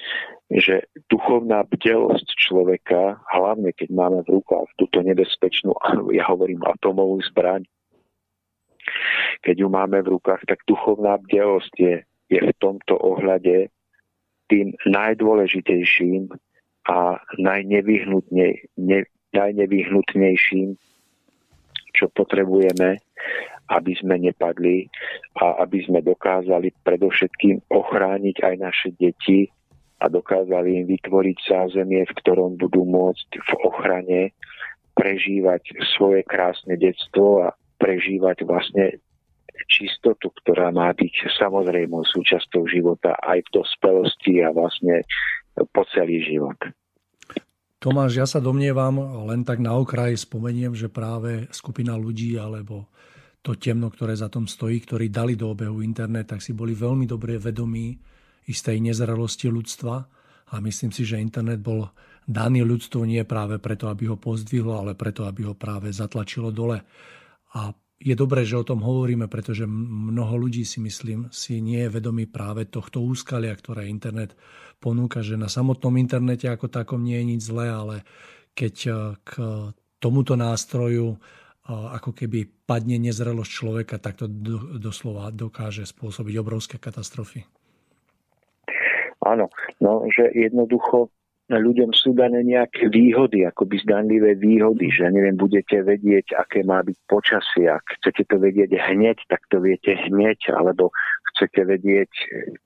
Speaker 3: že duchovná bdelosť človeka, hlavne keď máme v rukách túto nebezpečnú, ja hovorím atomovú zbraň, keď ju máme v rukách, tak duchovná bdelosť je, je v tomto ohľade tým najdôležitejším a najnevyhnutnej, ne, najnevyhnutnejším, čo potrebujeme aby sme nepadli a aby sme dokázali predovšetkým ochrániť aj naše deti a dokázali im vytvoriť zázemie, v ktorom budú môcť v ochrane prežívať svoje krásne detstvo a prežívať vlastne čistotu, ktorá má byť samozrejmou súčasťou života aj v dospelosti a vlastne po celý život.
Speaker 2: Tomáš, ja sa domnievam, len tak na okraj spomeniem, že práve skupina ľudí alebo to temno, ktoré za tom stojí, ktorí dali do obehu internet, tak si boli veľmi dobre vedomí istej nezrelosti ľudstva a myslím si, že internet bol daný ľudstvu nie práve preto, aby ho pozdvihlo, ale preto, aby ho práve zatlačilo dole. A je dobré, že o tom hovoríme, pretože mnoho ľudí si myslím, si nie je vedomí práve tohto úskalia, ktoré internet ponúka, že na samotnom internete ako takom nie je nič zlé, ale keď k tomuto nástroju ako keby padne nezrelosť človeka, tak to doslova dokáže spôsobiť obrovské katastrofy.
Speaker 3: Áno, no, že jednoducho ľuďom sú dané nejaké výhody, akoby zdanlivé výhody, že neviem, budete vedieť, aké má byť počasie. Ak chcete to vedieť hneď, tak to viete hneď, alebo chcete vedieť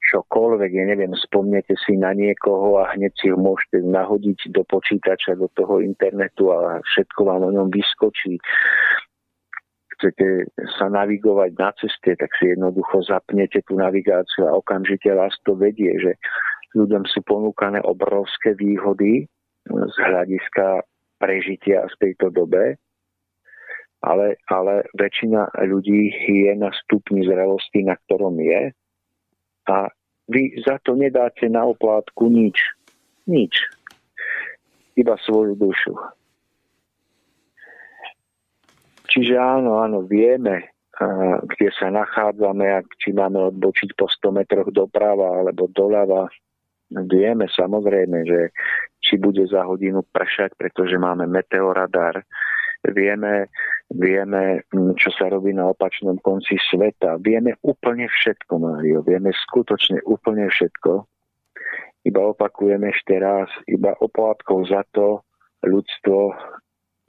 Speaker 3: čokoľvek, ja neviem, spomnete si na niekoho a hneď si ho môžete nahodiť do počítača, do toho internetu a všetko vám o ňom vyskočí. Chcete sa navigovať na ceste, tak si jednoducho zapnete tú navigáciu a okamžite vás to vedie, že ľuďom sú ponúkané obrovské výhody z hľadiska prežitia v tejto dobe ale, ale väčšina ľudí je na stupni zrelosti, na ktorom je a vy za to nedáte na oplátku nič. Nič. iba svoju dušu. Čiže áno, áno, vieme, kde sa nachádzame a či máme odbočiť po 100 metroch doprava alebo doľava. Vieme samozrejme, že či bude za hodinu pršať, pretože máme meteoradar. Vieme, vieme, čo sa robí na opačnom konci sveta. Vieme úplne všetko, Mário. Vieme skutočne úplne všetko. Iba opakujem ešte raz, iba oplátkou za to ľudstvo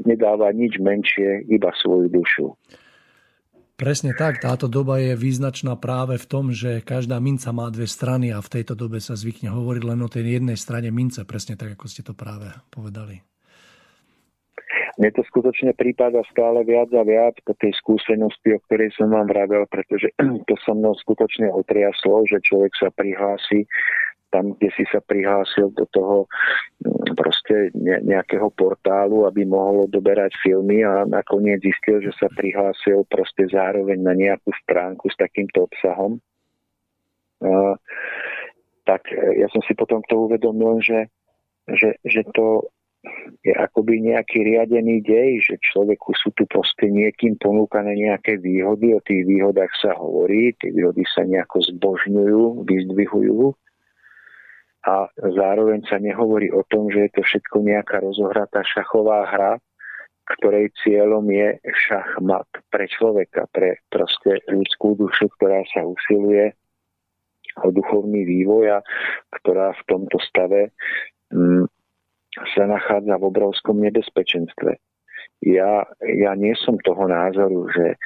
Speaker 3: nedáva nič menšie, iba svoju dušu.
Speaker 2: Presne tak, táto doba je význačná práve v tom, že každá minca má dve strany a v tejto dobe sa zvykne hovoriť len o tej jednej strane mince, presne tak, ako ste to práve povedali.
Speaker 3: Mne to skutočne prípada stále viac a viac po tej skúsenosti, o ktorej som vám vravel, pretože to so mnou skutočne otriaslo, že človek sa prihlási tam, kde si sa prihlásil do toho mm, proste nejakého portálu, aby mohol odoberať filmy a nakoniec zistil, že sa prihlásil proste zároveň na nejakú stránku s takýmto obsahom. A, tak e, ja som si potom to uvedomil, že, že, že to je akoby nejaký riadený dej, že človeku sú tu proste niekým ponúkané nejaké výhody, o tých výhodách sa hovorí, tie výhody sa nejako zbožňujú, vyzdvihujú a zároveň sa nehovorí o tom, že je to všetko nejaká rozohratá šachová hra, ktorej cieľom je šachmat pre človeka, pre proste ľudskú dušu, ktorá sa usiluje o duchovný vývoj a ktorá v tomto stave mm, sa nachádza v obrovskom nebezpečenstve. Ja, ja nie som toho názoru, že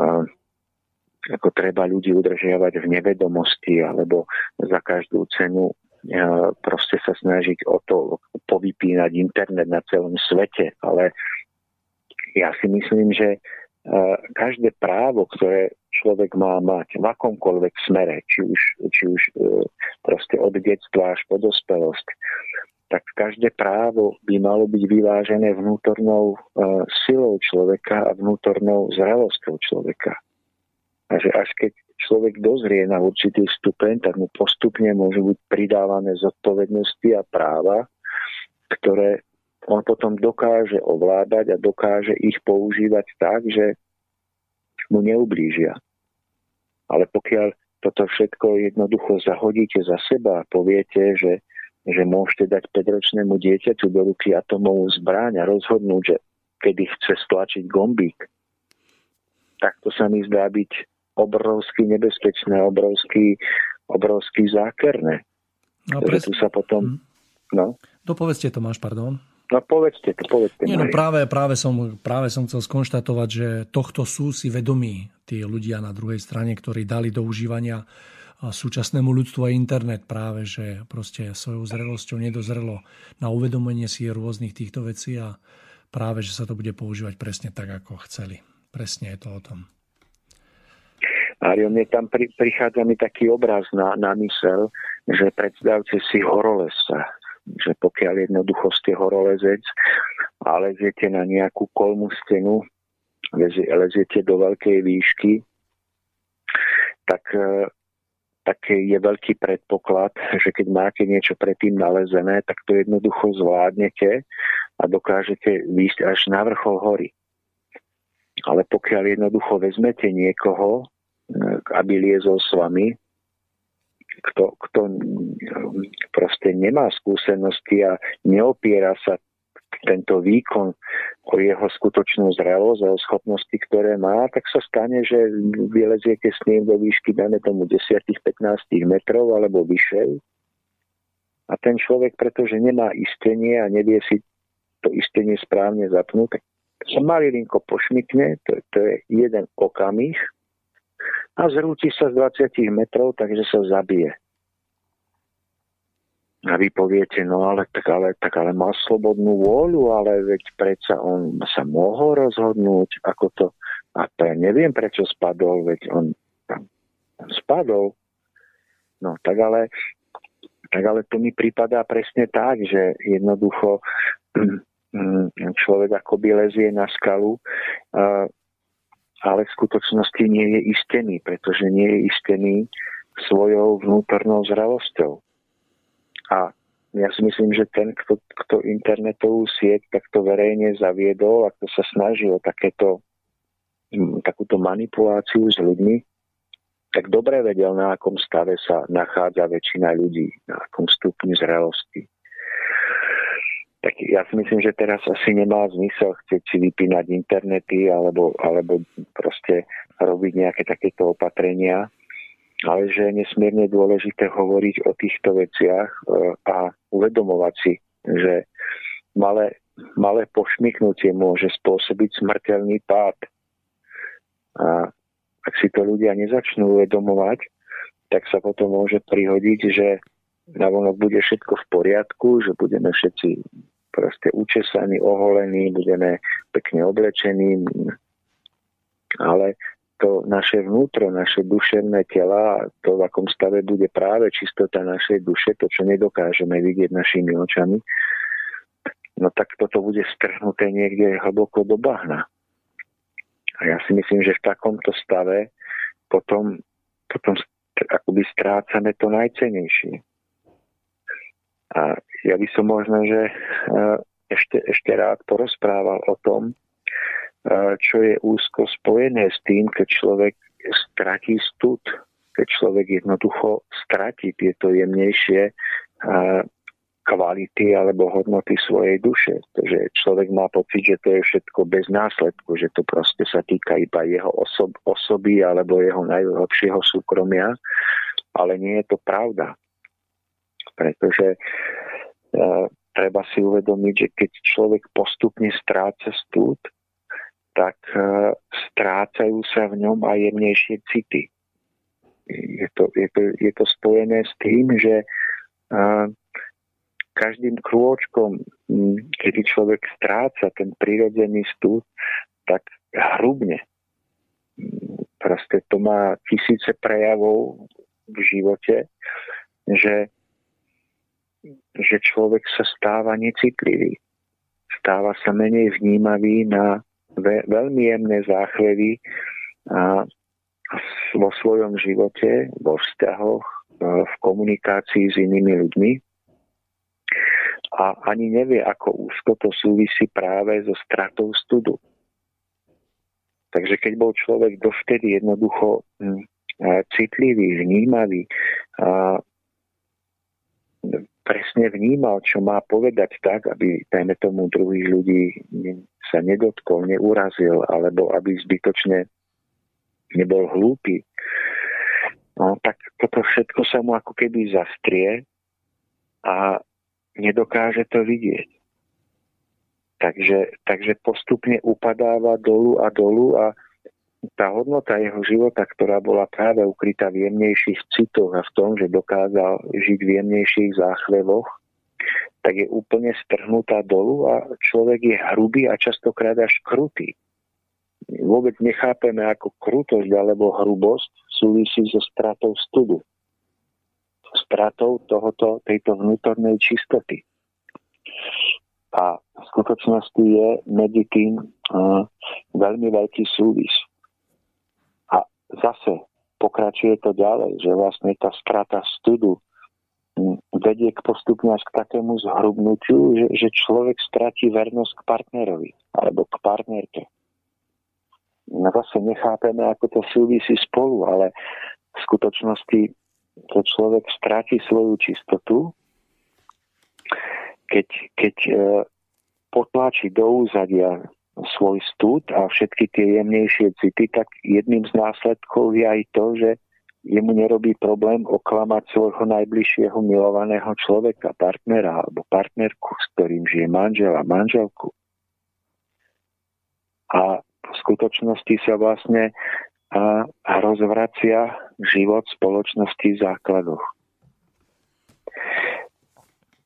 Speaker 3: uh, ako treba ľudí udržiavať v nevedomosti alebo za každú cenu proste sa snažiť o to povypínať internet na celom svete, ale ja si myslím, že každé právo, ktoré človek má mať v akomkoľvek smere, či už, či už e, proste od detstva až po dospelosť, tak každé právo by malo byť vyvážené vnútornou silou človeka a vnútornou zrelosťou človeka. A že až keď človek dozrie na určitý stupeň, tak mu postupne môžu byť pridávané zodpovednosti a práva, ktoré on potom dokáže ovládať a dokáže ich používať tak, že mu neublížia. Ale pokiaľ toto všetko jednoducho zahodíte za seba a poviete, že, že môžete dať 5-ročnému dieťaťu do ruky atomovú zbráň a rozhodnúť, že kedy chce stlačiť gombík, tak to sa mi zdá byť obrovsky nebezpečné, obrovsky, obrovsky zákerné. No, pres... tu sa potom... Hmm. No.
Speaker 2: Dopovedzte to, máš, pardon.
Speaker 3: No povedzte to, povedzte.
Speaker 2: Nie, no práve, práve, som, práve som chcel skonštatovať, že tohto sú si vedomí tí ľudia na druhej strane, ktorí dali do užívania súčasnému ľudstvu aj internet práve, že proste svojou zrelosťou nedozrelo na uvedomenie si rôznych týchto vecí a práve, že sa to bude používať presne tak, ako chceli. Presne je to o tom.
Speaker 3: Mário, mne tam pri, prichádza mi taký obraz na, na mysel, že predstavte si horolesa, že pokiaľ jednoducho ste horolezec a leziete na nejakú kolmú stenu, leziete do veľkej výšky, tak, e, tak je veľký predpoklad, že keď máte niečo predtým nalezené, tak to jednoducho zvládnete a dokážete výjsť až na vrchol hory. Ale pokiaľ jednoducho vezmete niekoho, aby liezol s vami, kto, kto proste nemá skúsenosti a neopiera sa tento výkon o jeho skutočnú zrelosť a o schopnosti, ktoré má, tak sa stane, že vyleziete s ním do výšky, dajme tomu 10-15 metrov alebo vyššej. A ten človek, pretože nemá istenie a nevie si to istenie správne zapnúť, tak sa malilinko pošmykne, to, to je jeden okamih, a zrúti sa z 20 metrov, takže sa zabije. A vy poviete, no ale tak, ale tak ale má slobodnú vôľu, ale veď predsa on sa mohol rozhodnúť, ako to, a to ja neviem, prečo spadol, veď on tam spadol. No tak ale, tak ale to mi pripadá presne tak, že jednoducho človek akoby lezie na skalu ale v skutočnosti nie je istený, pretože nie je istený svojou vnútornou zralosťou. A ja si myslím, že ten, kto, kto internetovú sieť takto verejne zaviedol a kto sa snaží takéto, takúto manipuláciu s ľuďmi, tak dobre vedel, na akom stave sa nachádza väčšina ľudí, na akom stupni zrelosti. Ja si myslím, že teraz asi nemá zmysel chcieť si vypínať internety alebo, alebo proste robiť nejaké takéto opatrenia, ale že je nesmierne dôležité hovoriť o týchto veciach e, a uvedomovať si, že malé, malé pošmyknutie môže spôsobiť smrteľný pád. A ak si to ľudia nezačnú uvedomovať, tak sa potom môže prihodiť, že navonok bude všetko v poriadku, že budeme všetci proste učesaní, oholení, budeme pekne oblečení, ale to naše vnútro, naše duševné tela, to v akom stave bude práve čistota našej duše, to, čo nedokážeme vidieť našimi očami, no tak toto bude strhnuté niekde hlboko do bahna. A ja si myslím, že v takomto stave potom, potom akoby strácame to najcenejšie. A ja by som možno, že e, ešte, ešte rád porozprával o tom, e, čo je úzko spojené s tým, keď človek stratí stud, keď človek jednoducho stratí tieto jemnejšie e, kvality alebo hodnoty svojej duše. Takže človek má pocit, že to je všetko bez následku, že to proste sa týka iba jeho osob, osoby alebo jeho najlepšieho súkromia, ale nie je to pravda. Pretože e, treba si uvedomiť, že keď človek postupne stráca stúd, tak e, strácajú sa v ňom aj jemnejšie city. Je to, je to, je to spojené s tým, že e, každým krôčkom, kedy človek stráca ten prirodzený stúd, tak hrubne. Proste to má tisíce prejavov v živote, že, že človek sa stáva necitlivý. Stáva sa menej vnímavý na ve, veľmi jemné záchvevy a vo svojom živote, vo vzťahoch, v komunikácii s inými ľuďmi a ani nevie, ako úzko to súvisí práve so stratou studu. Takže keď bol človek dovtedy jednoducho hm, citlivý, vnímavý, presne vnímal, čo má povedať tak, aby, dajme tomu, druhých ľudí sa nedotkol, neurazil, alebo aby zbytočne nebol hlúpy, no, tak toto všetko sa mu ako keby zastrie a nedokáže to vidieť. Takže, takže postupne upadáva dolu a dolu a tá hodnota jeho života, ktorá bola práve ukrytá v jemnejších citoch a v tom, že dokázal žiť v jemnejších záchvevoch, tak je úplne strhnutá dolu a človek je hrubý a častokrát až krutý. Vôbec nechápeme, ako krutosť alebo hrubosť súvisí so stratou studu. Stratou tohoto, tejto vnútornej čistoty. A v skutočnosti je medzi tým uh, veľmi veľký súvis. Zase pokračuje to ďalej, že vlastne tá strata studu vedie k postupne až k takému zhrubnutiu, že, že človek stratí vernosť k partnerovi alebo k partnerke. No zase nechápeme, ako to súvisí spolu, ale v skutočnosti, keď človek stratí svoju čistotu, keď, keď e, potláči do úzadia svoj stud a všetky tie jemnejšie city, tak jedným z následkov je aj to, že jemu nerobí problém oklamať svojho najbližšieho milovaného človeka, partnera alebo partnerku, s ktorým žije manžel a manželku. A v skutočnosti sa vlastne a, rozvracia život spoločnosti v základoch.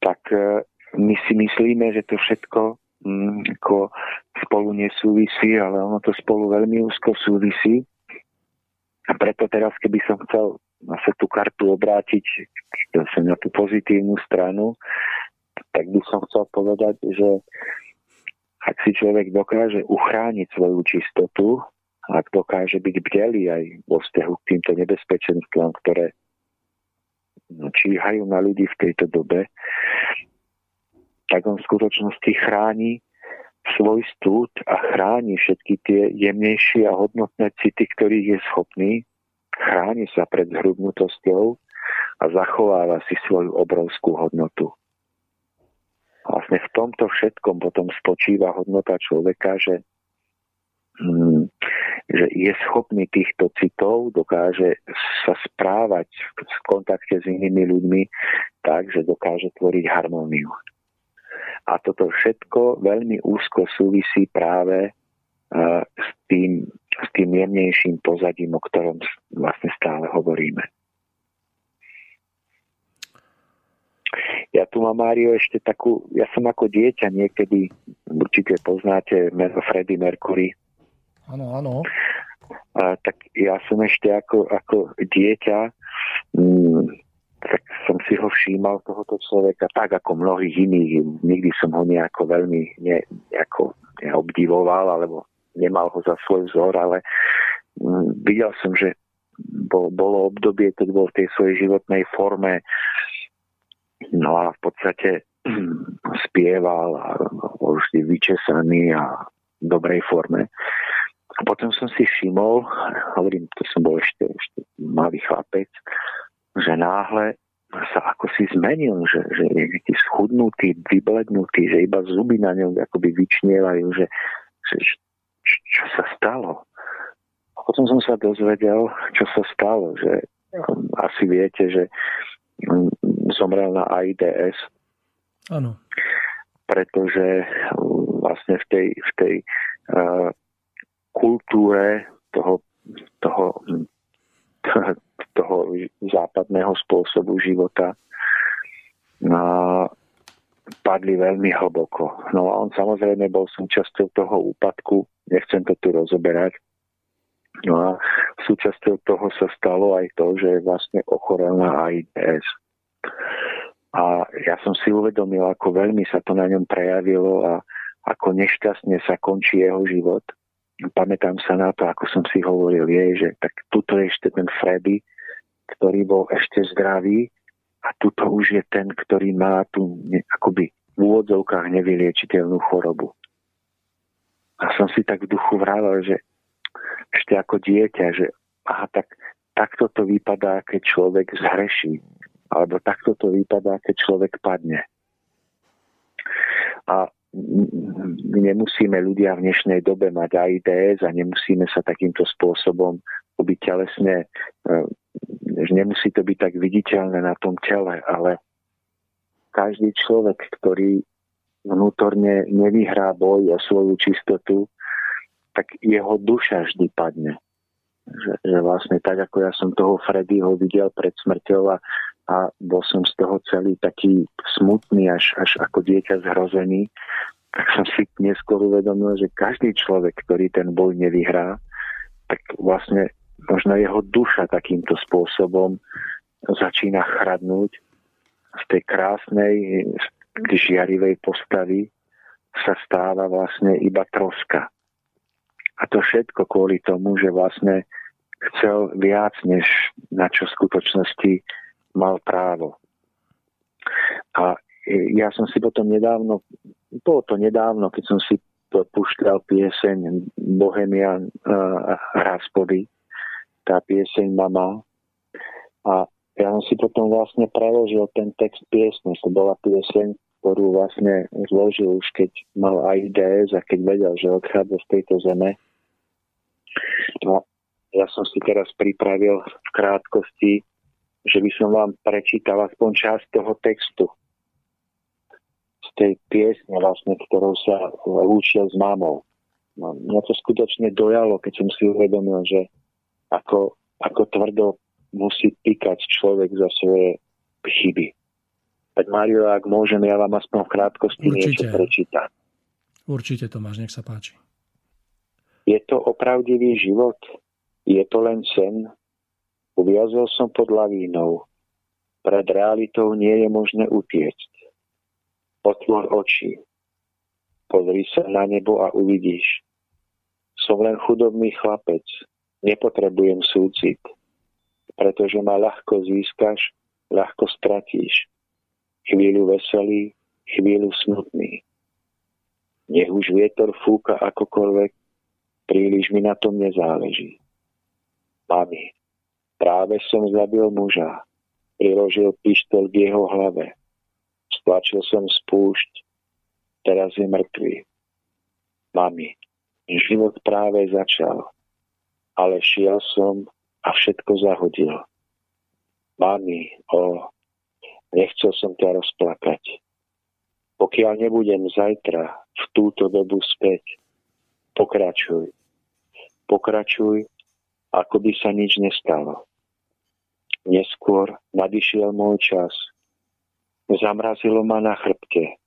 Speaker 3: Tak e, my si myslíme, že to všetko ako spolu nesúvisí, ale ono to spolu veľmi úzko súvisí. A preto teraz, keby som chcel zase tú kartu obrátiť na tú pozitívnu stranu, tak by som chcel povedať, že ak si človek dokáže uchrániť svoju čistotu, ak dokáže byť bdelý aj vo vzťahu k týmto nebezpečenstvám, ktoré číhajú na ľudí v tejto dobe, tak on v skutočnosti chráni svoj stúd a chráni všetky tie jemnejšie a hodnotné city, ktorých je schopný, chráni sa pred zhrubnutosťou a zachováva si svoju obrovskú hodnotu. Vlastne v tomto všetkom potom spočíva hodnota človeka, že, hm, že je schopný týchto citov, dokáže sa správať v kontakte s inými ľuďmi tak, že dokáže tvoriť harmóniu. A toto všetko veľmi úzko súvisí práve s tým, s tým jemnejším pozadím, o ktorom vlastne stále hovoríme. Ja tu mám, Mário, ešte takú, ja som ako dieťa niekedy, určite poznáte meno Freddy Mercury.
Speaker 2: Áno, áno.
Speaker 3: A, tak ja som ešte ako, ako dieťa mm, tak som si ho všímal, tohoto človeka, tak ako mnohých iných. Nikdy som ho nejako veľmi ne, nejako neobdivoval, alebo nemal ho za svoj vzor, ale mm, videl som, že bol, bolo obdobie, keď bol v tej svojej životnej forme no a v podstate spieval a bol vždy vyčesaný a v dobrej forme. A potom som si všimol, hovorím, to som bol ešte, ešte malý chlapec, že náhle sa ako si zmenil, že, že je taký schudnutý, vyblednutý, že iba zuby na ňom akoby vyčnievajú, že, že čo sa stalo. A potom som sa dozvedel, čo sa stalo, že um, asi viete, že um, zomrel na AIDS.
Speaker 2: Áno.
Speaker 3: Pretože um, vlastne v tej, v tej uh, kultúre toho, toho toho západného spôsobu života a padli veľmi hlboko. No a on samozrejme bol súčasťou toho úpadku, nechcem to tu rozoberať. No a súčasťou toho sa stalo aj to, že vlastne ochorel na AIDS. A ja som si uvedomil, ako veľmi sa to na ňom prejavilo a ako nešťastne sa končí jeho život pamätám sa na to, ako som si hovoril jej, že tak tuto je ešte ten Freddy, ktorý bol ešte zdravý a tuto už je ten, ktorý má tu akoby v úvodzovkách nevyliečiteľnú chorobu. A som si tak v duchu vravel, že ešte ako dieťa, že aha, tak, takto to vypadá, keď človek zhreší. Alebo takto to vypadá, keď človek padne. A nemusíme ľudia v dnešnej dobe mať AIDS a nemusíme sa takýmto spôsobom byť telesne, že nemusí to byť tak viditeľné na tom tele, ale každý človek, ktorý vnútorne nevyhrá boj o svoju čistotu, tak jeho duša vždy padne. Že, že vlastne tak, ako ja som toho Freddyho videl pred smrťou a, a bol som z toho celý taký smutný, až, až ako dieťa zhrozený, tak som si neskôr uvedomil, že každý človek, ktorý ten boj nevyhrá, tak vlastne možno jeho duša takýmto spôsobom začína chradnúť z tej krásnej, žiarivej postavy sa stáva vlastne iba troska. A to všetko kvôli tomu, že vlastne chcel viac, než na čo v skutočnosti mal právo. A ja som si potom nedávno, bolo to nedávno, keď som si púšťal pieseň Bohemian uh, Raspody, tá pieseň Mama. A ja som si potom vlastne preložil ten text piesne. To bola pieseň, ktorú vlastne zložil už keď mal AIDS a keď vedel, že odchádza z tejto zeme. No, ja som si teraz pripravil v krátkosti že by som vám prečítal aspoň časť toho textu z tej piesne, vlastne, ktorou sa lúčil s mamou. No, mňa to skutočne dojalo, keď som si uvedomil, že ako, ako tvrdo musí píkať človek za svoje chyby. Tak Mario, ak môžem, ja vám aspoň v krátkosti Určite. niečo prečítať.
Speaker 2: Určite, Tomáš, nech sa páči.
Speaker 3: Je to opravdivý život? Je to len sen? Uviazol som pod lavínou. Pred realitou nie je možné utiecť. Otvor oči. Pozri sa na nebo a uvidíš. Som len chudobný chlapec. Nepotrebujem súcit. Pretože ma ľahko získaš, ľahko stratíš. Chvíľu veselý, chvíľu smutný. Nech už vietor fúka akokoľvek, príliš mi na tom nezáleží. Mami, práve som zabil muža, priložil pištol k jeho hlave. Stlačil som spúšť, teraz je mŕtvý. Mami, život práve začal, ale šiel som a všetko zahodil. Mami, o, nechcel som ťa rozplakať. Pokiaľ nebudem zajtra v túto dobu späť, pokračuj. Pokračuj, ako by sa nič nestalo. Neskôr nadišiel môj čas. Zamrazilo ma na chrbte.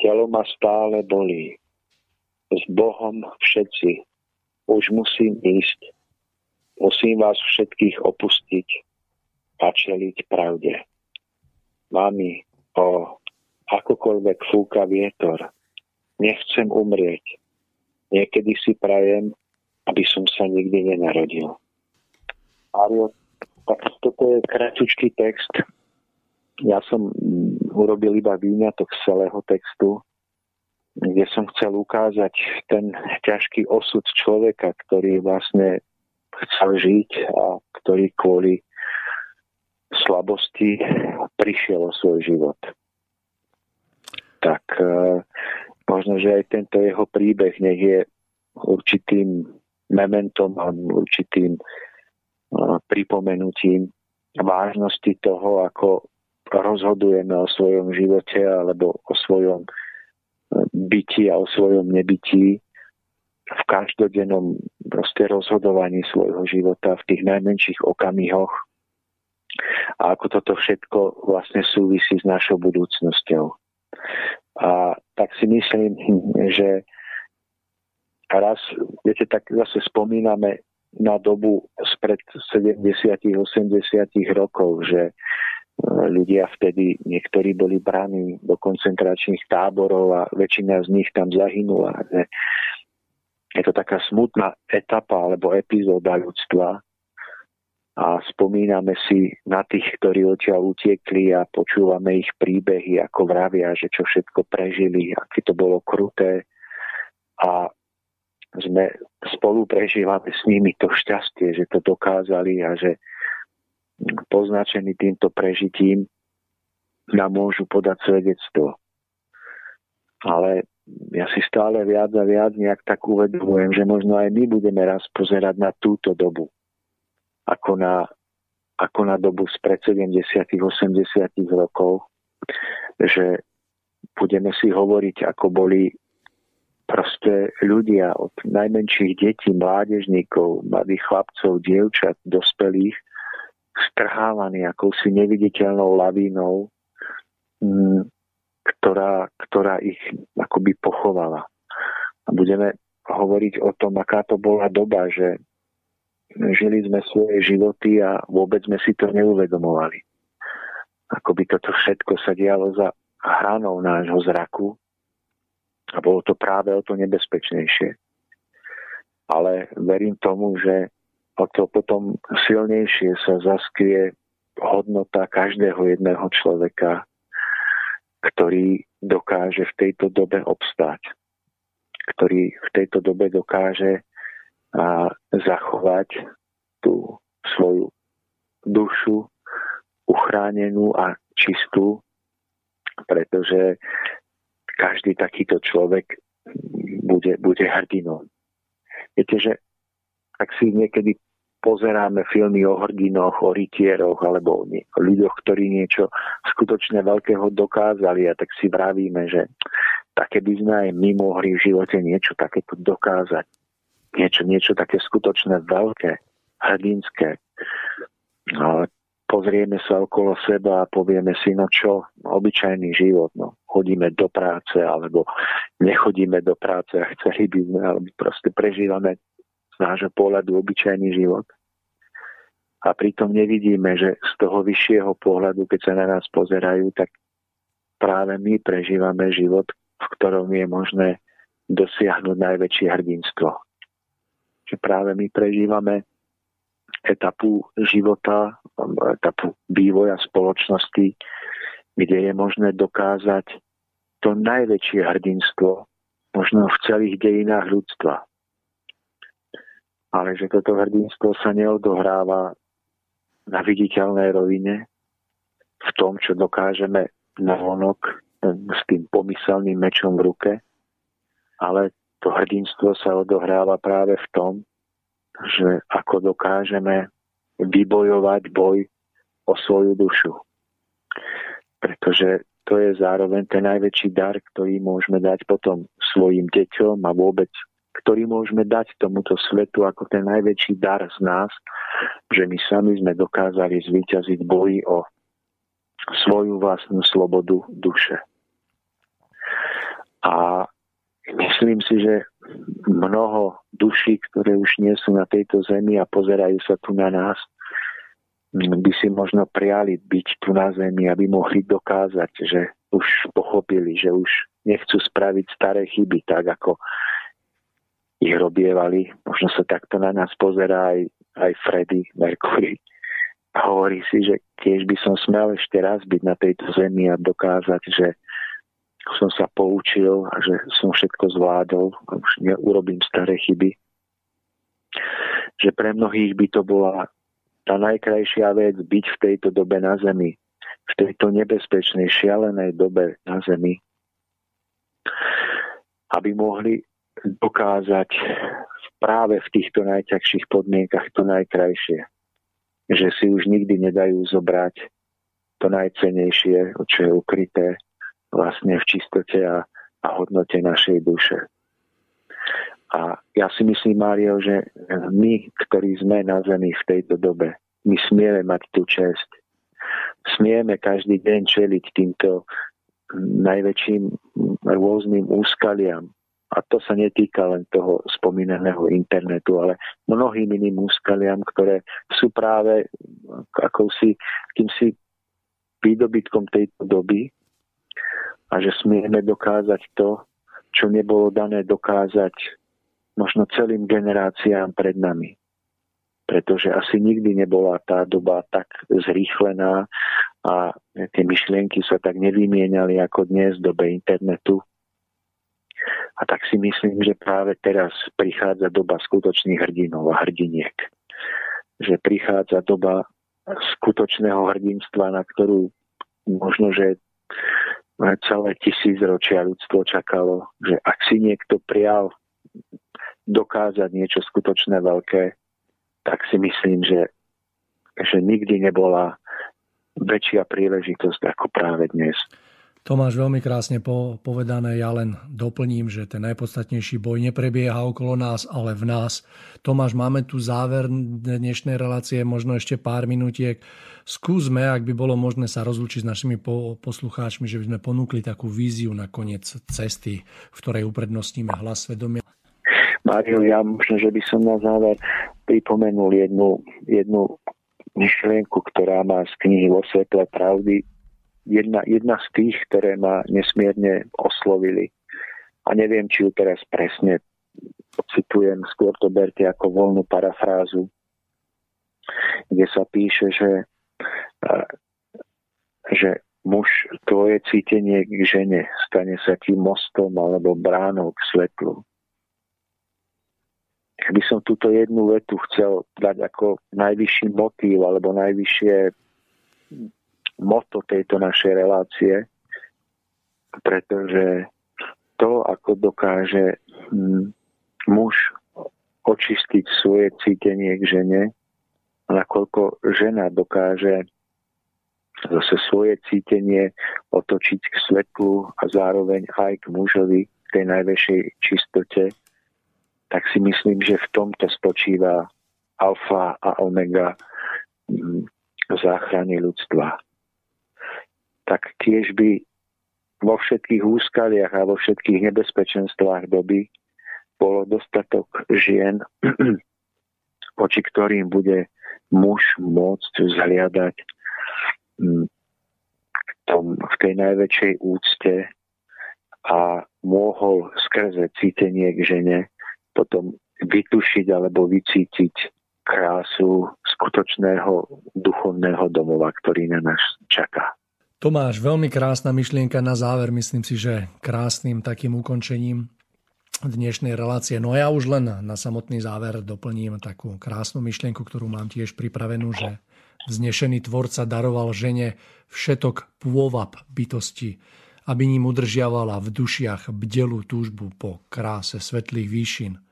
Speaker 3: Telo ma stále bolí. S Bohom všetci. Už musím ísť. Musím vás všetkých opustiť a čeliť pravde. Mami, o akokoľvek fúka vietor, nechcem umrieť. Niekedy si prajem, aby som sa nikdy nenarodil. Mario, tak toto je kratučký text. Ja som mm, urobil iba výňatok z celého textu, kde som chcel ukázať ten ťažký osud človeka, ktorý vlastne chcel žiť a ktorý kvôli slabosti prišiel o svoj život. Tak e, možno, že aj tento jeho príbeh nech je určitým mementom a určitým pripomenutím vážnosti toho, ako rozhodujeme o svojom živote alebo o svojom e, byti a o svojom nebití v každodennom proste rozhodovaní svojho života v tých najmenších okamihoch a ako toto všetko vlastne súvisí s našou budúcnosťou. A tak si myslím, že raz, viete, tak zase spomíname na dobu spred 70-80 rokov, že e, ľudia vtedy, niektorí boli braní do koncentračných táborov a väčšina z nich tam zahynula. Je to taká smutná etapa alebo epizóda ľudstva a spomíname si na tých, ktorí odtiaľ utiekli a počúvame ich príbehy, ako vravia, že čo všetko prežili, aké to bolo kruté a sme spolu prežívame s nimi to šťastie, že to dokázali a že poznačení týmto prežitím nám môžu podať svedectvo. Ale ja si stále viac a viac nejak tak uvedomujem, že možno aj my budeme raz pozerať na túto dobu. Ako na, ako na dobu spred 70 80 rokov. Že budeme si hovoriť, ako boli proste ľudia od najmenších detí, mládežníkov, mladých chlapcov, dievčat, dospelých, strhávaní akousi neviditeľnou lavínou, mm, ktorá, ktorá ich akoby pochovala. A budeme hovoriť o tom, aká to bola doba, že žili sme svoje životy a vôbec sme si to neuvedomovali. Akoby toto všetko sa dialo za hranou nášho zraku a bolo to práve o to nebezpečnejšie. Ale verím tomu, že o to potom silnejšie sa zaskrie hodnota každého jedného človeka, ktorý dokáže v tejto dobe obstáť, ktorý v tejto dobe dokáže a zachovať tú svoju dušu uchránenú a čistú, pretože každý takýto človek bude, bude hrdinom. Viete, že ak si niekedy pozeráme filmy o hrdinoch, o rytieroch alebo o ľuďoch, ktorí niečo skutočne veľkého dokázali a tak si vravíme, že také by sme aj my mohli v živote niečo takéto dokázať. Niečo, niečo také skutočné veľké, hrdinské. Ale pozrieme sa okolo seba a povieme si, no čo, obyčajný život, no, chodíme do práce, alebo nechodíme do práce a chceli by sme, alebo proste prežívame z nášho pohľadu obyčajný život. A pritom nevidíme, že z toho vyššieho pohľadu, keď sa na nás pozerajú, tak práve my prežívame život, v ktorom je možné dosiahnuť najväčšie hrdinstvo. Že práve my prežívame etapu života etapa vývoja spoločnosti, kde je možné dokázať to najväčšie hrdinstvo možno v celých dejinách ľudstva. Ale že toto hrdinstvo sa neodohráva na viditeľnej rovine, v tom, čo dokážeme navonok s tým pomyselným mečom v ruke, ale to hrdinstvo sa odohráva práve v tom, že ako dokážeme vybojovať boj o svoju dušu. Pretože to je zároveň ten najväčší dar, ktorý môžeme dať potom svojim deťom a vôbec, ktorý môžeme dať tomuto svetu ako ten najväčší dar z nás, že my sami sme dokázali zvíťaziť boji o svoju vlastnú slobodu duše. A myslím si, že mnoho duší, ktoré už nie sú na tejto zemi a pozerajú sa tu na nás, by si možno prijali byť tu na zemi, aby mohli dokázať, že už pochopili, že už nechcú spraviť staré chyby tak, ako ich robievali. Možno sa takto na nás pozerá aj, aj Freddy Mercury. A hovorí si, že tiež by som smel ešte raz byť na tejto zemi a dokázať, že som sa poučil a že som všetko zvládol už neurobím staré chyby. Že pre mnohých by to bola tá najkrajšia vec byť v tejto dobe na Zemi, v tejto nebezpečnej, šialenej dobe na Zemi, aby mohli dokázať práve v týchto najťažších podmienkach to najkrajšie. Že si už nikdy nedajú zobrať to najcenejšie, čo je ukryté vlastne v čistote a, a hodnote našej duše. A ja si myslím, Mário, že my, ktorí sme na Zemi v tejto dobe, my smieme mať tú čest. Smieme každý deň čeliť týmto najväčším rôznym úskaliam. A to sa netýka len toho spomínaného internetu, ale mnohým iným úskaliam, ktoré sú práve akousi, kýmsi výdobytkom tejto doby a že smieme dokázať to, čo nebolo dané dokázať možno celým generáciám pred nami. Pretože asi nikdy nebola tá doba tak zrýchlená a tie myšlienky sa tak nevymieniali ako dnes v dobe internetu. A tak si myslím, že práve teraz prichádza doba skutočných hrdinov a hrdiniek. Že prichádza doba skutočného hrdinstva, na ktorú možno, že celé tisícročia ľudstvo čakalo, že ak si niekto prial dokázať niečo skutočné veľké, tak si myslím, že, že nikdy nebola väčšia príležitosť ako práve dnes.
Speaker 2: Tomáš, veľmi krásne po, povedané. Ja len doplním, že ten najpodstatnejší boj neprebieha okolo nás, ale v nás. Tomáš, máme tu záver dnešnej relácie, možno ešte pár minútiek. Skúsme, ak by bolo možné sa rozlučiť s našimi poslucháčmi, že by sme ponúkli takú víziu na koniec cesty, v ktorej uprednostníme hlas svedomia.
Speaker 3: Mário, ja možno, že by som na záver pripomenul jednu, jednu myšlienku, ktorá má z knihy vo svetle pravdy. Jedna, jedna z tých, ktoré ma nesmierne oslovili. A neviem, či ju teraz presne citujem, skôr to berte ako voľnú parafrázu, kde sa píše, že, že muž, tvoje cítenie k žene stane sa ti mostom alebo bránou k svetlu by som túto jednu vetu chcel dať ako najvyšší motív alebo najvyššie moto tejto našej relácie, pretože to, ako dokáže hm, muž očistiť svoje cítenie k žene, nakoľko žena dokáže zase svoje cítenie otočiť k svetlu a zároveň aj k mužovi, k tej najväčšej čistote, tak si myslím, že v tomto spočíva alfa a omega mm, záchrany ľudstva. Tak tiež by vo všetkých úskaliach a vo všetkých nebezpečenstvách doby bolo dostatok žien, oči ktorým bude muž môcť zhliadať mm, v, tom, v tej najväčšej úcte a mohol skrze cítenie k žene potom vytušiť alebo vycítiť krásu, skutočného duchovného domova, ktorý na nás čaká.
Speaker 2: Tomáš, veľmi krásna myšlienka na záver, myslím si, že krásnym takým ukončením dnešnej relácie. No ja už len na samotný záver doplním takú krásnu myšlienku, ktorú mám tiež pripravenú, že vznešený tvorca daroval žene všetok pôvab bytosti, aby ním udržiavala v dušiach bdelú túžbu po kráse svetlých výšin.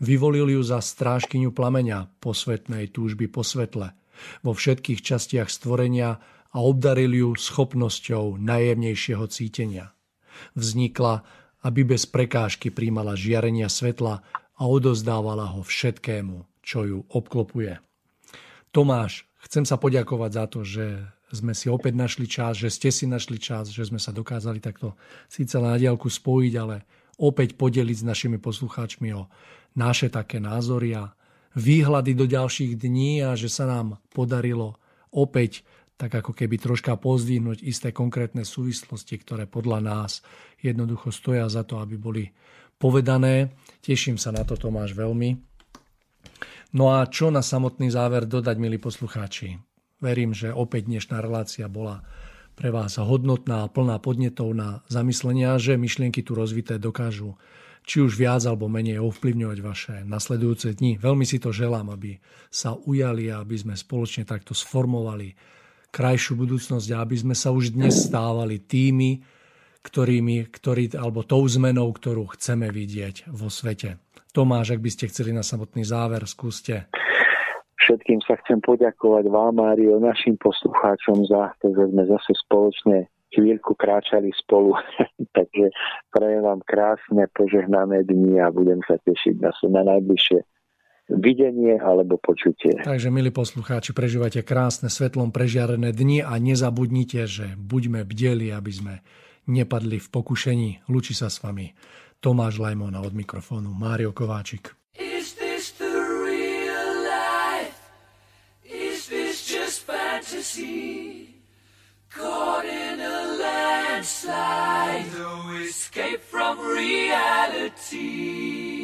Speaker 2: Vyvolil ju za strážkyňu plameňa posvetnej túžby po svetle vo všetkých častiach stvorenia a obdaril ju schopnosťou najjemnejšieho cítenia. Vznikla, aby bez prekážky príjmala žiarenia svetla a odozdávala ho všetkému, čo ju obklopuje. Tomáš, chcem sa poďakovať za to, že sme si opäť našli čas, že ste si našli čas, že sme sa dokázali takto síce na diálku spojiť, ale opäť podeliť s našimi poslucháčmi o naše také názory a výhľady do ďalších dní a že sa nám podarilo opäť tak ako keby troška pozdvihnúť isté konkrétne súvislosti, ktoré podľa nás jednoducho stoja za to, aby boli povedané. Teším sa na to, Tomáš, veľmi. No a čo na samotný záver dodať, milí poslucháči? Verím, že opäť dnešná relácia bola pre vás hodnotná a plná podnetov na zamyslenia, že myšlienky tu rozvité dokážu či už viac alebo menej ovplyvňovať vaše nasledujúce dni. Veľmi si to želám, aby sa ujali a aby sme spoločne takto sformovali krajšiu budúcnosť a aby sme sa už dnes stávali tými, ktorými, ktorý, alebo tou zmenou, ktorú chceme vidieť vo svete. Tomáš, ak by ste chceli na samotný záver, skúste.
Speaker 3: Všetkým sa chcem poďakovať vám, Mário, našim poslucháčom za to, že sme zase spoločne chvíľku kráčali spolu. Takže prajem vám krásne, požehnané dni a budem sa tešiť na, na najbližšie videnie alebo počutie.
Speaker 2: Takže, milí poslucháči, prežívajte krásne svetlom prežiarené dni a nezabudnite, že buďme bdeli, aby sme nepadli v pokušení. Lučí sa s vami Tomáš Lajmona od mikrofónu Mário Kováčik. Is this the real life? Is this just fantasy? Caught in a landslide No escape from reality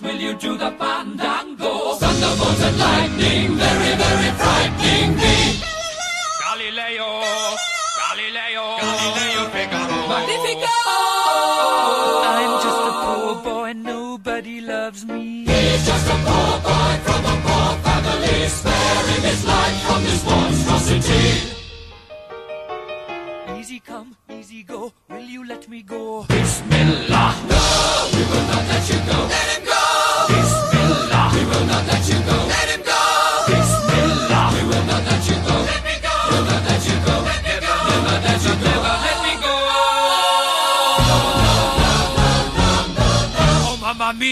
Speaker 5: will you do the panda?